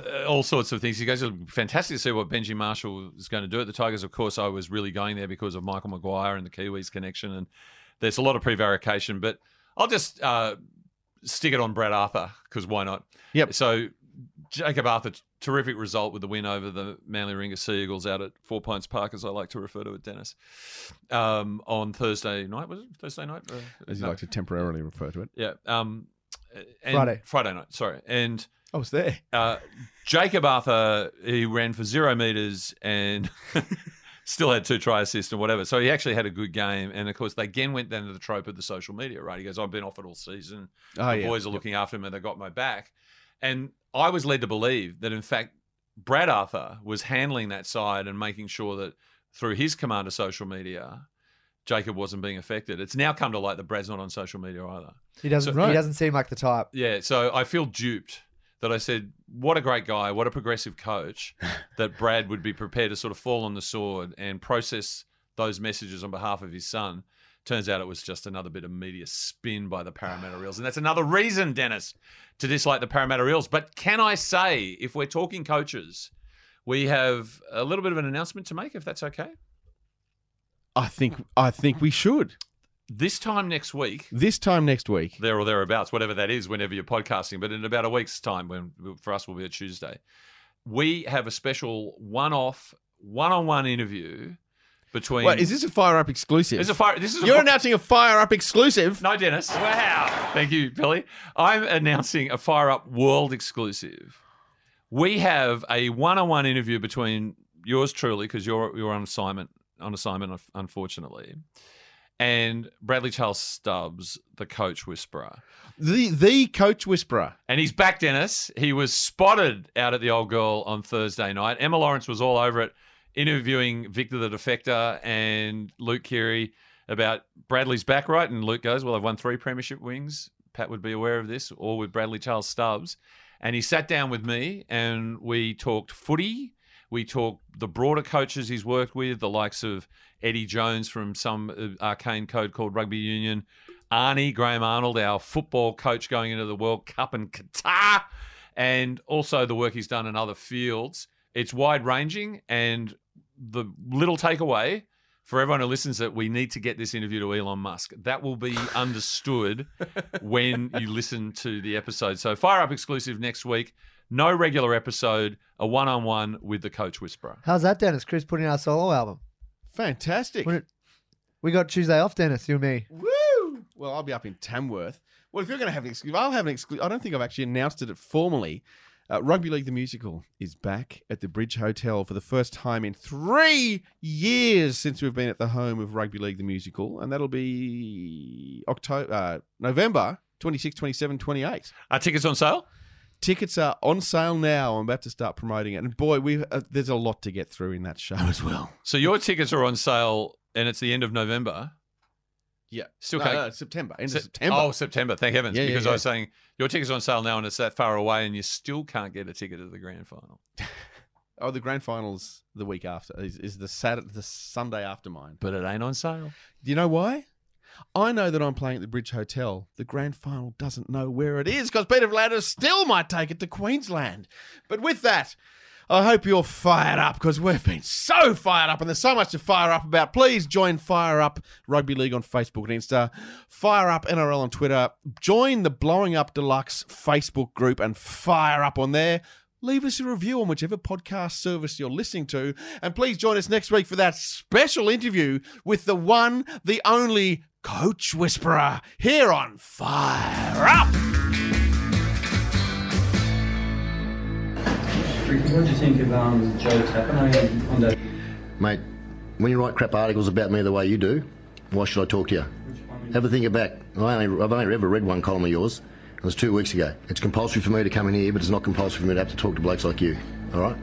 about uh, all sorts of things. He goes, "It's fantastic to see what Benji Marshall is going to do at the Tigers. Of course, I was really going there because of Michael Maguire and the Kiwis connection, and there's a lot of prevarication. But I'll just uh, stick it on Brad Arthur because why not? Yep. So Jacob Arthur, terrific result with the win over the Manly Warringah Sea Eagles out at Four Pines Park, as I like to refer to it, Dennis, um, on Thursday night. Was it Thursday night? Uh, As you no. like to temporarily refer to it. Yeah. Um, and Friday. Friday night. Sorry. And I was there. Uh, Jacob Arthur, he ran for zero meters and still had two try assists and whatever. So he actually had a good game. And of course, they again went down to the trope of the social media, right? He goes, I've been off it all season. Oh, the yeah. boys are Yep. looking after him and they got my back. And I was led to believe that, in fact, Brad Arthur was handling that side and making sure that through his command of social media, Jacob wasn't being affected. It's now come to light that Brad's not on social media either. He doesn't. So- He doesn't seem like the type. yeah, so I feel duped that I said, what a great guy, what a progressive coach, that Brad would be prepared to sort of fall on the sword and process those messages on behalf of his son. Turns out it was just another bit of media spin by the Parramatta Eels. And that's another reason, Dennis, to dislike the Parramatta Eels. But can I say, if we're talking coaches, we have a little bit of an announcement to make, if that's okay? I think I think we should. This time next week, This time next week, there or thereabouts, whatever that is, whenever you're podcasting. But in about a week's time, when for us will be a Tuesday, we have a special one-off, one-on-one interview between. Wait, is this a Fire Up exclusive? This is a fire. This is a You're fi- announcing a Fire Up exclusive. No, Dennis. Wow. Thank you, Billy. I'm announcing a Fire Up World exclusive. We have a one-on-one interview between yours truly, because you're you're on assignment on assignment, unfortunately, and Bradley Charles Stubbs, the coach whisperer. The the coach whisperer. And he's back, Dennis. He was spotted out at the old girl on Thursday night. Emma Lawrence was all over it, interviewing Victor the Defector and Luke Keary about Bradley's back right. And Luke goes, Well, I've won three premiership wings. Pat would be aware of this, all with Bradley Charles Stubbs. And he sat down with me and we talked footy. We talked the broader coaches he's worked with, the likes of Eddie Jones from some uh, arcane code called Rugby Union, Arnie Graham Arnold, our football coach going into the World Cup in Qatar, and also the work he's done in other fields. It's wide ranging, and the little takeaway for everyone who listens that we need to get this interview to Elon Musk. That will be understood when you listen to the episode. So, Fire Up exclusive next week. No regular episode, a one on one with the coach whisperer. How's that, Dennis? Chris putting out a solo album. Fantastic. When it- we got Tuesday off, Dennis. You and me. Woo! Well, I'll be up in Tamworth. Well, if you're going to have an exclusive, I'll have an exclusive. I don't think I've actually announced it formally. Uh, Rugby League the Musical is back at the Bridge Hotel for the first time in three years since we've been at the home of Rugby League the Musical, and that'll be October, uh, November 26, 27, 28. Are tickets on sale? Tickets are on sale now. I'm about to start promoting it, and boy, we uh, there's a lot to get through in that show as well. So, your tickets are on sale, and it's the end of November. Yeah, Still no, can't. no, September, end Se- of September. Oh, September. Thank heavens. Yeah, yeah, because yeah. I was saying your ticket's on sale now and it's that far away and you still can't get a ticket to the grand final. Oh, the grand finals the week after is, is the Saturday, the Sunday after mine. But it ain't on sale. Do you know why? I know that I'm playing at the Bridge Hotel. The grand final doesn't know where it is because Peter Vlad still might take it to Queensland. But with that, I hope you're fired up because we've been so fired up and there's so much to fire up about. Please join Fire Up Rugby League on Facebook and Insta, Fire Up NRL on Twitter. Join the Blowing Up Deluxe Facebook group and fire up on there. Leave us a review on whichever podcast service you're listening to. And please join us next week for that special interview with the one, the only Coach Whisperer here on Fire Up. What do you think of um, Joe? Mate, when you write crap articles about me the way you do, why should I talk to you? Have a think back. I only, I've only ever read one column of yours. It was two weeks ago. It's compulsory for me to come in here, but it's not compulsory for me to have to talk to blokes like you. All right?